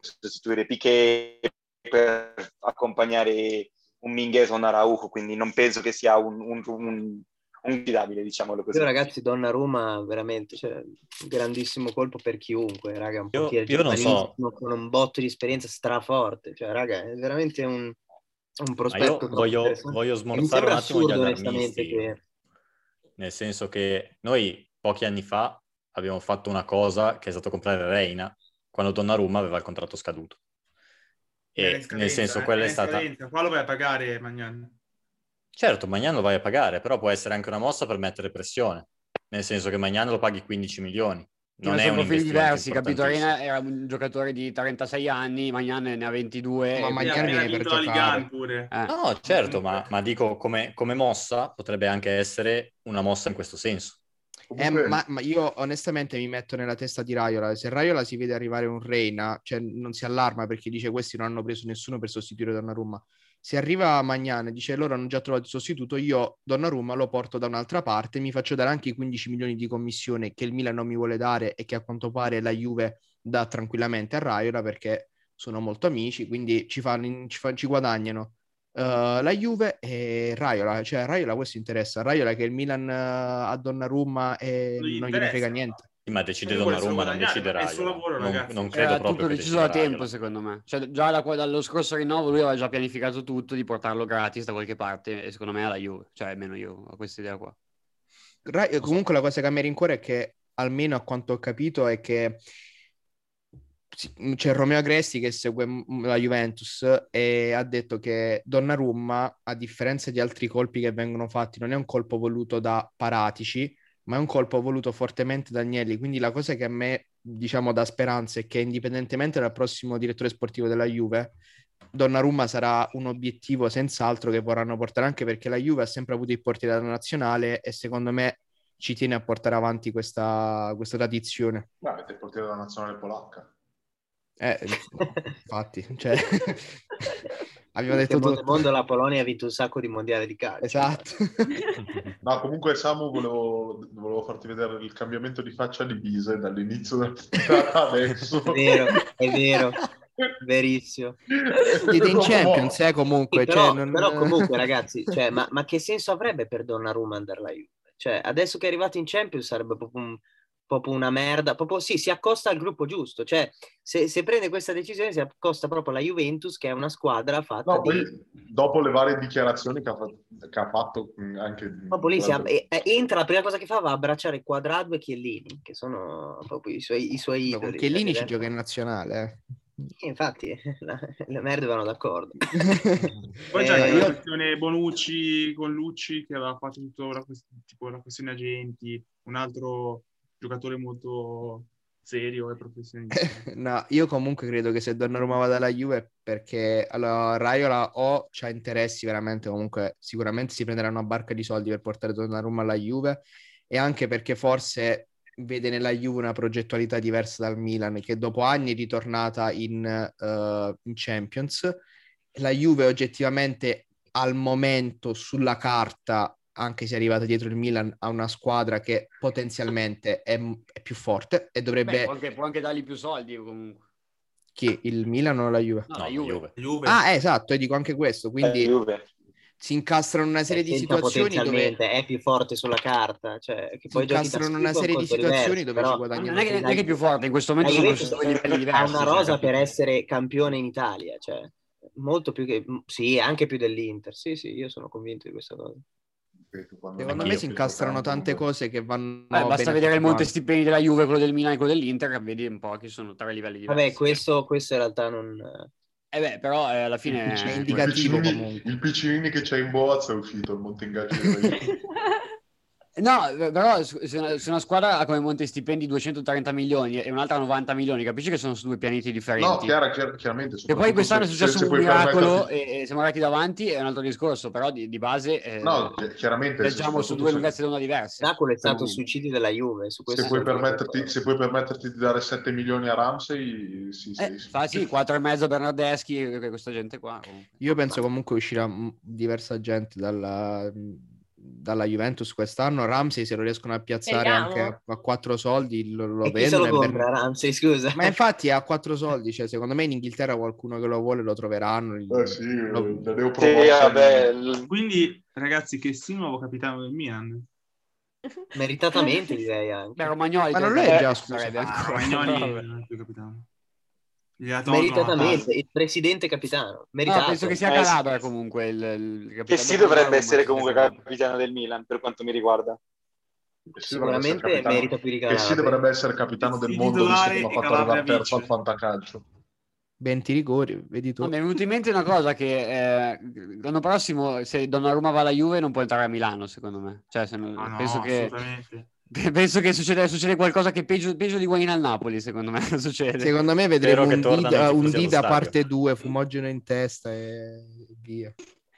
sostituire Piquet per accompagnare un Minguez o un Araujo, quindi non penso che sia un, un, un unguidabile, diciamolo così. Io ragazzi, Donnarumma veramente, cioè, grandissimo colpo per chiunque, raga, un io, io non so. con un botto di esperienza straforte, cioè, raga, è veramente un, un prospetto. voglio, voglio smorzare un attimo gli allarmisti, che... nel senso che noi pochi anni fa abbiamo fatto una cosa che è stato comprare Reina quando Donnarumma aveva il contratto scaduto. E nel senso, eh? quella è, è stata... Qua lo vai a pagare Magnan. Certo, Magnan lo vai a pagare, però può essere anche una mossa per mettere pressione. Nel senso che Magnan lo paghi 15 milioni. Non è sono profili diversi, capito? Arena era un giocatore di 36 anni, Magnan ne ha 22. Ma Magnan viene per giocare. Pure. Eh. No, certo, ma, ma dico come, come mossa potrebbe anche essere una mossa in questo senso. Eh, ma, ma, io onestamente mi metto nella testa di Raiola. Se Raiola si vede arrivare un Reina, cioè non si allarma perché dice questi non hanno preso nessuno per sostituire Donnarumma. Se arriva Magnan e dice loro hanno già trovato il sostituto, io Donnarumma lo porto da un'altra parte, mi faccio dare anche i 15 milioni di commissione che il Milan non mi vuole dare e che a quanto pare la Juve dà tranquillamente a Raiola perché sono molto amici, quindi ci, fanno, ci, fanno, ci guadagnano Uh, la Juve e Raiola, cioè Raiola questo interessa, Raiola che il Milan uh, a Donnarumma e non, non gliene frega niente. Ma decide Donnarumma, non decide Raiola. Lavoro, non, non credo Era tutto deciso da tempo, secondo me. Cioè, già da, dallo scorso rinnovo lui aveva già pianificato tutto di portarlo gratis da qualche parte e secondo me alla Juve, cioè almeno io ho questa idea qua. Ra- comunque la cosa che a me rincuora è che almeno a quanto ho capito è che c'è Romeo Agresti che segue la Juventus e ha detto che Donnarumma, a differenza di altri colpi che vengono fatti, non è un colpo voluto da Paratici, ma è un colpo voluto fortemente da Agnelli. Quindi la cosa che a me, diciamo, dà speranza è che indipendentemente dal prossimo direttore sportivo della Juve, Donnarumma sarà un obiettivo senz'altro che vorranno portare anche perché la Juve ha sempre avuto il portiere della nazionale e secondo me ci tiene a portare avanti questa, questa tradizione. Ma avete il portiere della nazionale polacca. Eh, infatti, cioè, abbiamo detto tutto. Nel mondo la Polonia ha vinto un sacco di mondiali di calcio. Esatto. no, comunque Samu volevo, volevo, farti vedere il cambiamento di faccia di Bise dall'inizio del puntata adesso. È vero, è vero. Verissimo. Siete in Champions, eh, comunque. Sì, però, cioè, non... però, comunque, ragazzi, cioè, ma, ma, che senso avrebbe per Donnarumma andare la Juve? Cioè, adesso che è arrivato in Champions sarebbe proprio un, proprio una merda, proprio sì, si accosta al gruppo giusto, cioè se, se, prende questa decisione si accosta proprio alla Juventus che è una squadra fatta no, di... dopo le varie dichiarazioni che ha, fatto, che ha fatto anche... Proprio lì ab- entra, la prima cosa che fa va a abbracciare Quadrado e Chiellini, che sono proprio i suoi, i suoi idoli. Chiellini ci gioca in nazionale, eh. Infatti, le merde vanno d'accordo. Poi c'è eh, la questione Bonucci con Lucci che aveva fatto tutto la, tipo, la questione agenti, un altro giocatore molto serio e professionista. no, io comunque credo che se Donnarumma vada alla Juve perché allora, Raiola o c'ha interessi veramente comunque sicuramente si prenderà una barca di soldi per portare Donnarumma alla Juve e anche perché forse vede nella Juve una progettualità diversa dal Milan che dopo anni è ritornata in, uh, in Champions la Juve oggettivamente al momento sulla carta anche se è arrivata dietro il Milan, a una squadra che potenzialmente è, è più forte e dovrebbe... Beh, può, anche, può, anche, dargli più soldi comunque. Chi? Il Milan o la Juve? No, la Juve. Juve. Ah, esatto, io dico anche questo, quindi... Eh, si incastrano una serie di situazioni dove è più forte sulla carta, cioè che poi si incastrano una serie di situazioni diverso, dove però... ci guadagnano. Non è, che, non è che è più forte, in questo momento sono livelli diversi. Ha una rosa per essere campione in Italia, cioè molto più che sì, anche più dell'Inter. Sì, sì, io sono convinto di questa cosa. Secondo me si incastrano tante cose che vanno. Beh, basta vedere il monte stipendi della Juve, quello del Milan e quello dell'Inter, vedi un po' che sono tre livelli diversi. Vabbè, questo, questo in realtà non. Eh beh, però eh, alla fine è indicativo il piccinini, il piccinini che c'è in Boaz è uscito il monte ingaggio No, però se una, se una, squadra ha come monte stipendi 230 milioni e un'altra 90 milioni, capisci che sono su due pianeti differenti? No, chiaro, chiaro, chiaramente. E poi quest'anno se, è successo un miracolo e, e, siamo arrivati davanti, è un altro discorso, però di, di base eh, no, chiaramente, leggiamo su due lunghezze d'onda diverse. Miracolo è stato il suicidio della Juve. se, puoi permetterti, se puoi permetterti di dare 7 milioni a Ramsey, sì, sì, eh, sì. Fa sì, 4 e mezzo Bernardeschi, questa gente qua. Comunque. Io penso comunque uscirà diversa gente dalla dalla Juventus quest'anno. Ramsey se lo riescono a piazzare anche a, a, quattro soldi lo, lo vendono. Lo compra, ben... Ramsey, scusa. Ma infatti a quattro soldi, cioè, secondo me in Inghilterra qualcuno che lo vuole lo troveranno. Eh sì, lo... devo provare. Sì, Quindi ragazzi, che il nuovo capitano del Milan. Meritatamente direi anche. Beh, Romagnoli, ma non lo è già, scusa. Ah, Romagnoli non è più capitano. Meritatamente, il presidente capitano. Meritato. No, penso che sia Calabria comunque il, il capitano. Che sì dovrebbe essere comunque capitano del Milan per quanto mi riguarda. Sicuramente merita più di Calabria. Che si dovrebbe essere capitano del mondo visto che ha fatto arrivare terzo al fantacalcio. 20 rigori, vedi tu. No, mi è venuto in mente una cosa che eh, l'anno prossimo se Donnarumma va alla Juve non può entrare a Milano, secondo me. Cioè, se non, ah, penso no, che penso che succede, succede, qualcosa che peggio, peggio di Guain al Napoli, secondo me succede. Secondo me vedremo un Dida, un Dida parte 2, fumogeno in testa e via.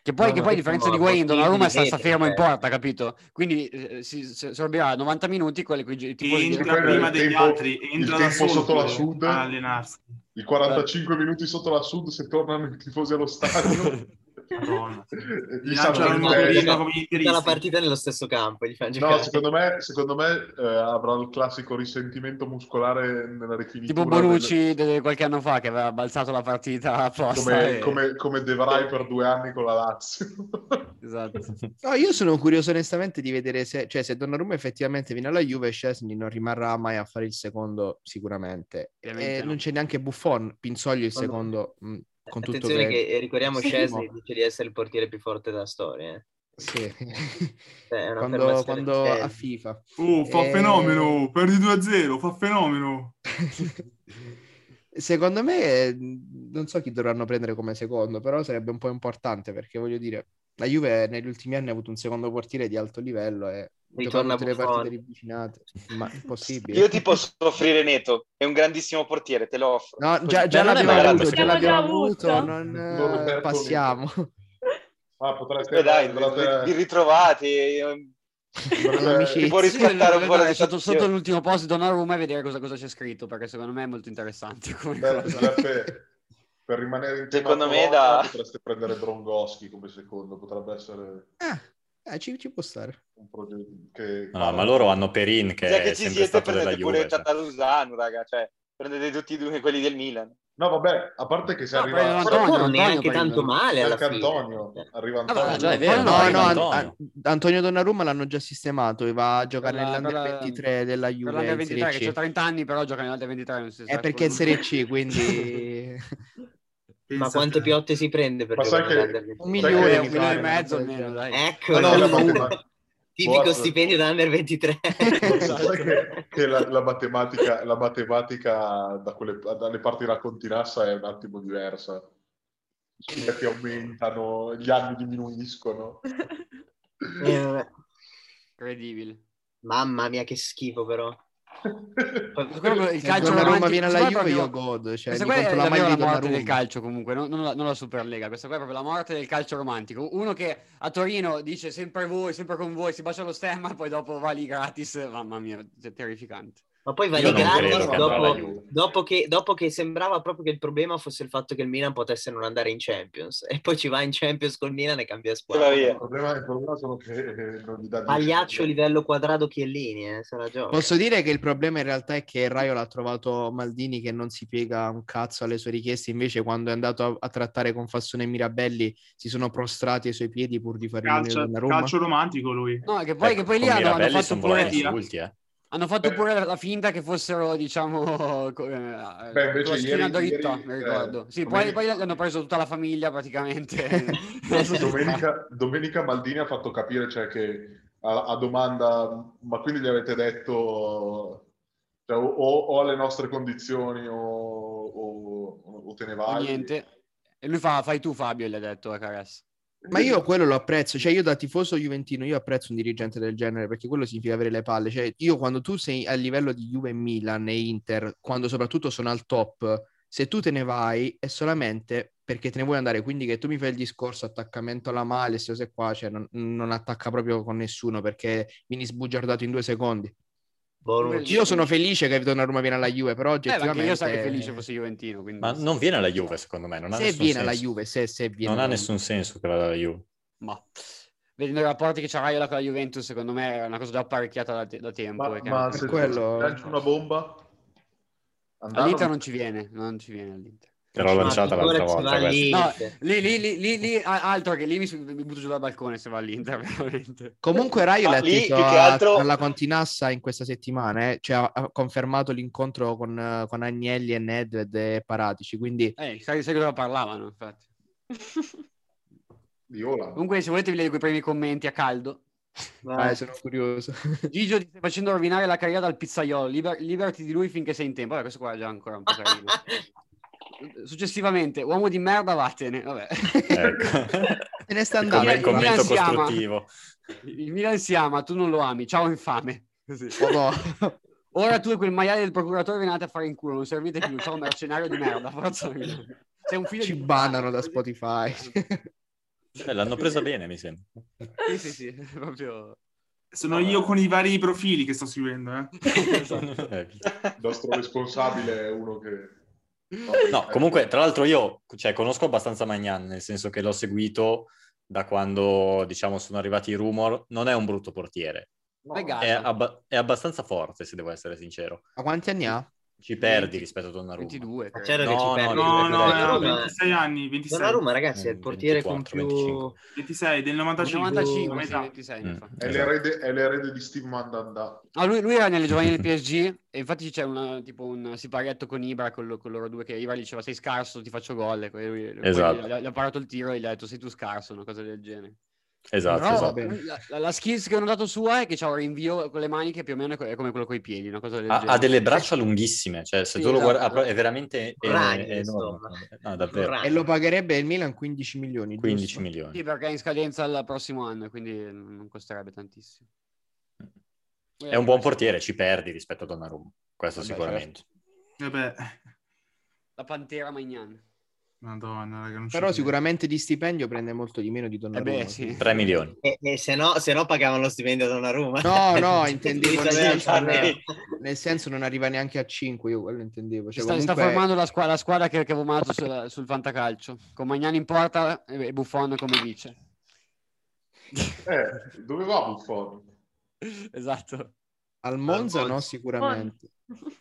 Che poi, no, che poi a differenza di Wayne, Donnarumma sta, sta fermo in porta, capito? Quindi eh, si, si sorbirà 90 minuti quelli qui entra prima degli tempo, altri, entra il tempo sotto la Sud, allenarsi. I 45 minuti sotto la Sud se tornano i tifosi allo stadio. Madonna. Gli lanciano la partita nello stesso campo. Gli no, secondo me, secondo me eh, avrà il classico risentimento muscolare nella rifinitura. Tipo Bonucci del... qualche anno fa che aveva balzato la partita apposta. Come, e... come, come De Vrij per due anni con la Lazio. esatto. No, io sono curioso onestamente di vedere se, cioè, se Donnarumma effettivamente viene alla Juve, Scesni non rimarrà mai a fare il secondo sicuramente. E no. non c'è neanche Buffon, Pinzoglio il secondo... Mh, con Attenzione che, che ricordiamo sì, Scesni dice di essere il portiere più forte della storia. Eh. Sì. Cioè, quando, quando a FIFA. Oh, fa e... fenomeno, perdi 2-0, fa fenomeno. Secondo me, non so chi dovranno prendere come secondo, però sarebbe un po' importante perché voglio dire, la Juve negli ultimi anni ha avuto un secondo portiere di alto livello e ritorna tutte le partite ravvicinate. Ma impossibile. Io ti posso offrire Neto, è un grandissimo portiere, te lo offro. No, già, già l'abbiamo avuto, già l'abbiamo avuto, non eh, passiamo. Ah, potreste... Eh dai, andate... vi ritrovati, Ti può riscattare un po' la sotto, sotto l'ultimo post Donnarumma e vedere cosa, cosa, c'è scritto perché secondo me è molto interessante come Beh, cosa. per rimanere in tema secondo me da... potreste prendere Brongoschi come secondo potrebbe essere eh, eh ci, ci, può stare un progetto che no, ma loro hanno Perin che cioè, che ci siete prendete pure Tatarusano raga cioè prendete tutti e due quelli del Milan No, vabbè, a parte che si no, arriva Antonio, non neanche tanto male alla fine. Antonio, arriva Antonio. Ah, già, è vero, no, no, no Antonio. Antonio Donnarumma l'hanno già sistemato, va a giocare per nell'Under la, 23 della Juve per 23 che c'è 30 anni, però gioca nell'Under 23 È perché è Serie C, quindi Ma quante piotte si prende per sai che, un milione, un milione e mezzo almeno, dai. Ecco, no, no, tipico Buono. stipendio da under 23. che, che la, la, matematica, la matematica da quelle, dalle parti raccontinassa è un attimo diversa. I tempi aumentano, gli anni diminuiscono. Eh, Incredibile. Mamma mia, che schifo però il calcio la Roma viene alla Juve proprio... io godo cioè, questa qua è la, la morte del calcio comunque non, non, la, non, la, Superlega questa qua è proprio la morte del calcio romantico. Uno che a Torino dice sempre voi sempre con voi si bacia lo stemma poi dopo va lì gratis mamma mia è terrificante ma poi va lì gratis dopo, dopo, che, dopo, che, sembrava proprio che il problema fosse il fatto che il Milan potesse non andare in Champions e poi ci va in Champions col Milan e cambia squadra. Il problema, il problema sono che eh, non gli dà Pagliaccio livello quadrato Chiellini, eh, Posso dire che il problema in realtà è che Raio l'ha trovato Maldini che non si piega un cazzo alle sue richieste, invece quando è andato a, a trattare con Fassone e Mirabelli si sono prostrati ai suoi piedi pur di fare calcio, calcio romantico lui. No, che poi, ecco, che poi lì hanno, hanno fatto pure... Insulti, eh. Hanno fatto Beh. pure la finta che fossero, diciamo, eh, Beh, invece schiena dritta, mi ricordo. Eh, sì, domenica... poi, poi hanno preso tutta la famiglia praticamente. domenica, domenica, Maldini ha fatto capire cioè, che a, a, domanda, ma quindi gli avete detto cioè, o, o, alle nostre condizioni o, o, o te ne vai? niente. E lui fa, fai tu Fabio, gli ha detto a Caras. Ma io quello lo apprezzo, cioè io da tifoso juventino, io apprezzo un dirigente del genere perché quello significa avere le palle, cioè io quando tu sei a livello di Juve, Milan e Inter, quando soprattutto sono al top, se tu te ne vai è solamente perché te ne vuoi andare, quindi che tu mi fai il discorso attaccamento alla male, queste cose qua, cioè non, non attacca proprio con nessuno perché vieni sbugiardato in due secondi. Bonucci. Io sono felice che Donnarumma viene alla Juve, però oggettivamente... Eh, io sarei felice fosse Juventino. Quindi... Ma non viene alla Juve, secondo me. Non ha se viene senso. alla Juve, se, se viene... Non ha nessun senso che vada alla Juve. Ma vedendo i rapporti che c'ha Raiola con la Juventus, secondo me è una cosa già apparecchiata da, te- da tempo. Ma, ma se quello... lanci una bomba... All'Inter non ci viene, non ci viene all'Inter. Te l'ho lanciata l'altra volta. Lì. No, lì, lì, lì, lì, altro che lì mi, mi, butto giù dal balcone se va all'Inter, veramente. Comunque Rai l'ha detto altro... alla Continassa in questa settimana, eh? cioè ha, ha, confermato l'incontro con, con, Agnelli e Nedved e Paratici, quindi... Eh, sai, sai cosa parlavano, infatti. Viola. Comunque se volete vi leggo i primi commenti a caldo. Vai, sono curioso. Gigio ti stai facendo rovinare la carriera dal pizzaiolo. Liber- liberati di lui finché sei in tempo. Vabbè, questo qua è già ancora un po' carino. Successivamente, uomo di merda, vattene. Vabbè. Ecco. Se ne sta andando. Il commento costruttivo. Il Milan si ama, tu non lo ami. Ciao infame. Oh no. Ora tu e quel maiale del procuratore venite a fare in culo, non servite più. Ciao mercenario di merda. Forza. Sei un figlio Ci di... bannano da Spotify. Eh, l'hanno presa bene, mi sembra. Sì, sì, sì, proprio... Sono io con i vari profili che sto seguendo. Eh. Il nostro responsabile è uno che... No, comunque, tra l'altro io cioè, conosco abbastanza Magnan, nel senso che l'ho seguito da quando, diciamo, sono arrivati i rumor. Non è un brutto portiere. No. È, abba- è, abbastanza forte, se devo essere sincero. Ma quanti anni ha? Ci perdi rispetto a Donnarumma. 22. Credo. Certo no, che ci perdi. No, no, no, 26 anni. 26. Donnarumma, ragazzi, è il portiere 24, con più... 25. 26, del 95. 95 sì, 26, mm, è, l'erede, è, l'erede, di Steve Mandanda. Ah, lui, lui, era nelle giovanili del PSG e infatti c'è una, tipo un siparietto con Ibra, con, con, loro due, che Ibra diceva sei scarso, ti faccio gol. E lui, esatto. Gli, gli ha parato il tiro e gli ha detto sei tu scarso, una cosa del genere. Esatto, Però, esatto. La, la, skills che ho notato sua è che c'ha un rinvio con le mani che più o meno è come quello con i piedi. Una cosa del ha, ha, delle braccia lunghissime, cioè se sì, tu lo esatto. guardi è veramente Ragni, è enorme. No, davvero. E lo pagherebbe il Milan 15 milioni. 15 giusto? milioni. Sì, perché è in scadenza il prossimo anno, quindi non costerebbe tantissimo. È un buon portiere, ci perdi rispetto a Donnarumma, questo Vabbè, sicuramente. Certo. La Pantera Magnan. Madonna, raga, Però sicuramente di stipendio prende molto di meno di Donnarumma. Eh beh, sì. 3 milioni. E, e se, no, se, no, pagavano lo stipendio a Donnarumma. No, no, intendevo nel senso, nel senso, non arriva neanche a 5, io quello intendevo. Cioè, sta, comunque... sta, formando la squadra, la squadra che, che avevo mandato sul, sul Fantacalcio, con Magnani in porta e Buffon come vice. Eh, dove va Buffon? esatto. Al Monza no, sicuramente.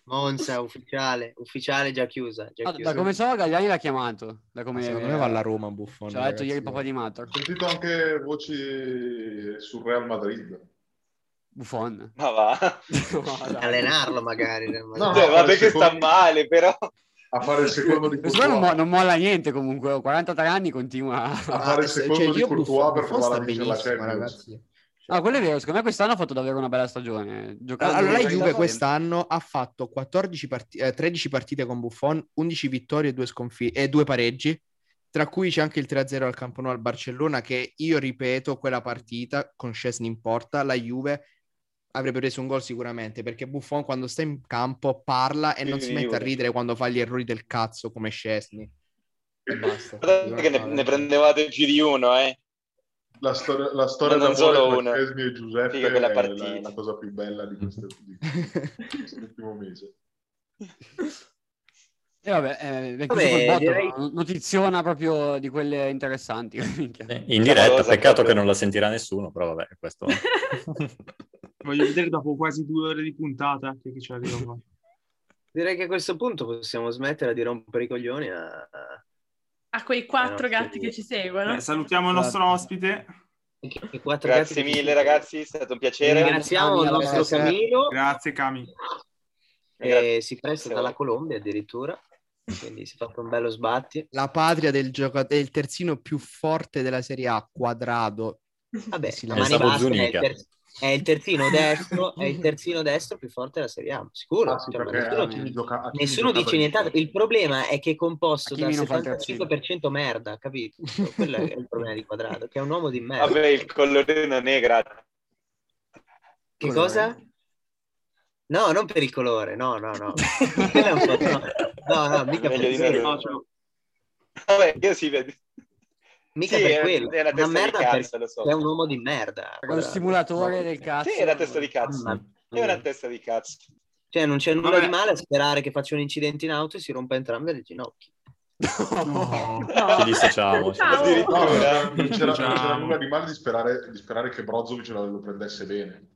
Monza, ufficiale, ufficiale già chiusa. Già ah, chiusa. Da come so, Gagliani l'ha chiamato. Da come... Secondo me va alla Roma, Buffon. Ci ha detto ieri papà di Mato. Ho sentito anche voci sul Real Madrid. Buffon. Ma va. no, Allenarlo magari. No, cioè, vabbè che secondo... sta male, però a fare il secondo di Courtois. Non, mo- non molla niente comunque, ho 43 anni continua a fare il secondo cioè, di Courtois per provare a vincere la Champions. Ragazzi. Ah, quello è vero, secondo me quest'anno ha fatto davvero una bella stagione. Giocando allora, la Juve quest'anno ha fatto 14 part- eh, 13 partite con Buffon, 11 vittorie e 2, sconfi- e 2 pareggi, tra cui c'è anche il 3-0 al Campo Nou al Barcellona, che io ripeto, quella partita con Scesni in porta, la Juve avrebbe preso un gol sicuramente, perché Buffon quando sta in campo parla e non si mette a ridere quando fa gli errori del cazzo come Scesni. E basta. Ne, ne prendevate più di uno, eh la storia, la storia non d'amore tra Chesney e Giuseppe Figa, è la, la, cosa più bella di, questo, di quest'ultimo mese. E vabbè, eh, vabbè botto, direi... notiziona proprio di quelle interessanti. Eh, in diretta, peccato che non la sentirà nessuno, però vabbè, questo... Voglio vedere dopo quasi due ore di puntata che ci arriva qua. Direi che a questo punto possiamo smettere di rompere i coglioni a, a quei quattro gatti che ci seguono. Eh, salutiamo il nostro ospite. Grazie mille ragazzi, è stato un piacere. Ringraziamo il nostro Camilo. Grazie Cami. Eh, si presta dalla Colombia addirittura, quindi si è fatto un bello sbatti. La patria del, gioco- del terzino più forte della Serie A, quadrado. Vabbè, la mani è il, ter- è il terzino destro, è il terzino destro più forte della Serie A, sicuro. Ah, sì, cioè, nessuno, gioca, nessuno dice niente. Il problema è che è composto da 75% merda, capito? Quello è il problema di Quadrado, che è un uomo di merda. Vabbè, il colore non è gratis. Che colore. cosa? No, non per il colore, no, no, no. no, no, mica per il colore. Vabbè, io si vede. Mica sì, per quello. È una merda cazzo, per... so. è un uomo di merda. È un simulatore del cazzo. Sì, è una testa di cazzo. Ma... È una testa di cazzo. Cioè, non c'è nulla Vabbè. di male a sperare che faccia un incidente in auto e si rompa entrambe le ginocchia. No, no. Ci dissociamo. No, non, c'era, non c'era nulla di male di sperare, di sperare che Brozovic lo prendesse bene.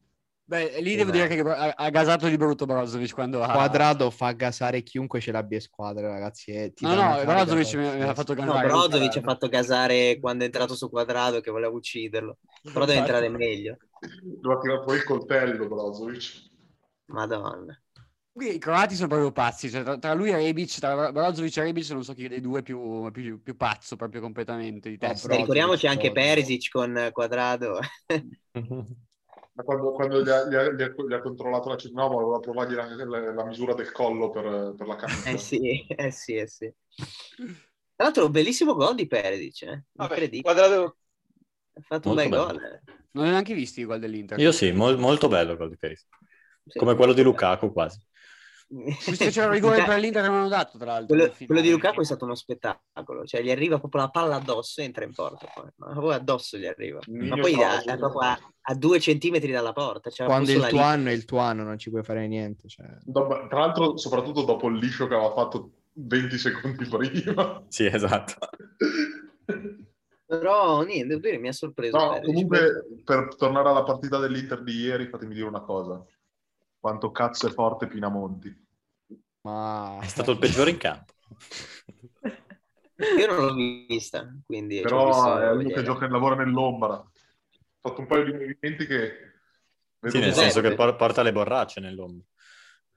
Beh, lì devo dire che ha gasato di brutto Brozovic quando ha... Quadrado fa gasare chiunque ce l'abbia in squadra, ragazzi. Eh, no, no, Brozovic mi, mi, ha fatto gasare. No, Brozovic ha fatto gasare quando è entrato su Quadrado che voleva ucciderlo. Però deve entrare meglio. Doveva tirare poi il coltello Brozovic. Madonna. I croati sono proprio pazzi, cioè, tra, tra, lui e Rebic, tra Brozovic e Rebic non so chi dei due più, più, più pazzo proprio completamente di testa. No, ricordiamoci anche Perisic con Quadrado. Ma quando, quando gli, ha, gli, ha, gli, ha, controllato la città, no, voleva provargli la, la, la, misura del collo per, per la camicia. Eh sì, eh sì, eh sì. Tra l'altro, un bellissimo gol di Perisic, eh? Vabbè, quadrato... Ha fatto molto un bel bello. gol. Non hai neanche visto i gol dell'Inter? Io sì, mol, molto bello il gol di Perisic. Sì, Come quello di Lukaku quasi. Visto che c'era un rigore per l'Inter che non hanno dato, tra l'altro. Quello, quello, di Lukaku è stato uno spettacolo, cioè gli arriva proprio la palla addosso e entra in porta. Poi, ma poi addosso gli arriva. Ma poi a, a, a, due centimetri dalla porta. Cioè Quando il tuo anno è il tuo anno, non ci puoi fare niente. Cioè. Dopo, tra l'altro, soprattutto dopo il liscio che aveva fatto 20 secondi prima. Sì, esatto. Però niente, devo dire, mi ha sorpreso. No, comunque, per tornare alla partita dell'Inter di ieri, fatemi dire una cosa. Quanto cazzo è forte Pinamonti. Ma... È stato il peggiore in campo. Io non l'ho vista, quindi... Però è uno che gioca e lavora nell'ombra. Ha fatto un paio di movimenti che... Sì, nel senso che porta le borracce nell'ombra.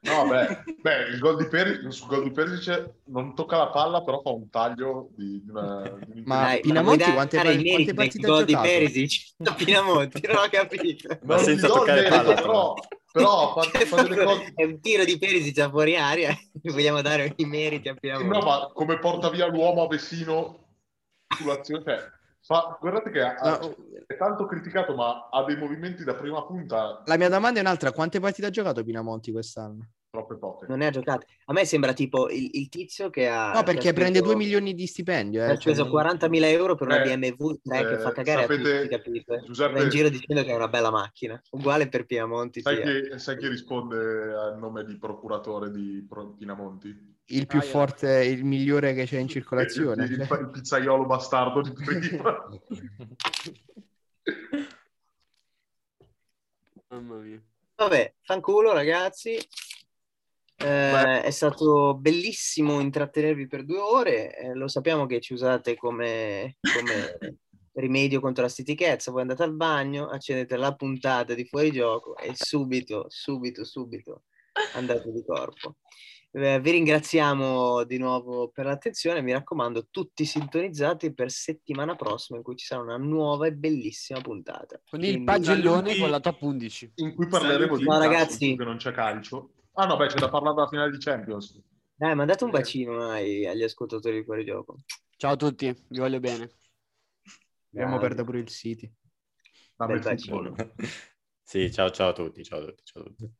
No, beh, beh il gol di Perisic, sul gol di Perisic non tocca la palla, però fa un taglio di, di una... Di ma Dai, Pinamonti quante, quante partite ha gol di Perisic? No, Pinamonti, non ho capito. Ma senza toccare merito, palla. Però, però fa, fa delle cose... È un tiro di Perisic a fuori aria, vogliamo dare i meriti a Pinamonti. No, ma come porta via l'uomo a Vessino sull'azione... Cioè, fa, guardate che ha, no. è tanto criticato, ma ha dei movimenti da prima punta. La mia domanda è un'altra: quante partite ha giocato Pinamonti quest'anno? troppe poche. Non ne ha giocate. A me sembra tipo il, il tizio che ha... No, perché ha prende 2 milioni di stipendio. Eh. Ha speso cioè... 40.000 euro per una eh, BMW 3 eh, che fa cagare sapete, a tutti? Giuseppe... Va in giro dicendo che è una bella macchina. Uguale per Pinamonti. Sai, che, sai chi risponde al nome di procuratore di Pinamonti? Il più ah, forte, il migliore che c'è in circolazione. Il, il, il pizzaiolo bastardo di prima. Mamma mia. Vabbè, fanculo ragazzi. Eh, è stato bellissimo intrattenervi per due ore. Eh, lo sappiamo che ci usate come, come rimedio contro la stitichezza. Voi andate al bagno, accendete la puntata di fuori gioco e subito, subito, subito andate di corpo. Eh, vi ringraziamo di nuovo per l'attenzione. Mi raccomando, tutti sintonizzati per settimana prossima in cui ci sarà una nuova e bellissima puntata. Con Quindi, il pagellone con la top 11. In cui parleremo Saluti. di no, ragazzi, che non c'è calcio Ah no, beh, c'è da parlare della finale di Champions. Dai, mandate un bacino ai, agli ascoltatori di fuori gioco. Ciao a tutti, vi voglio bene. Abbiamo perduto pure il City. Sì, ciao ciao a tutti, ciao a tutti. Ciao a tutti.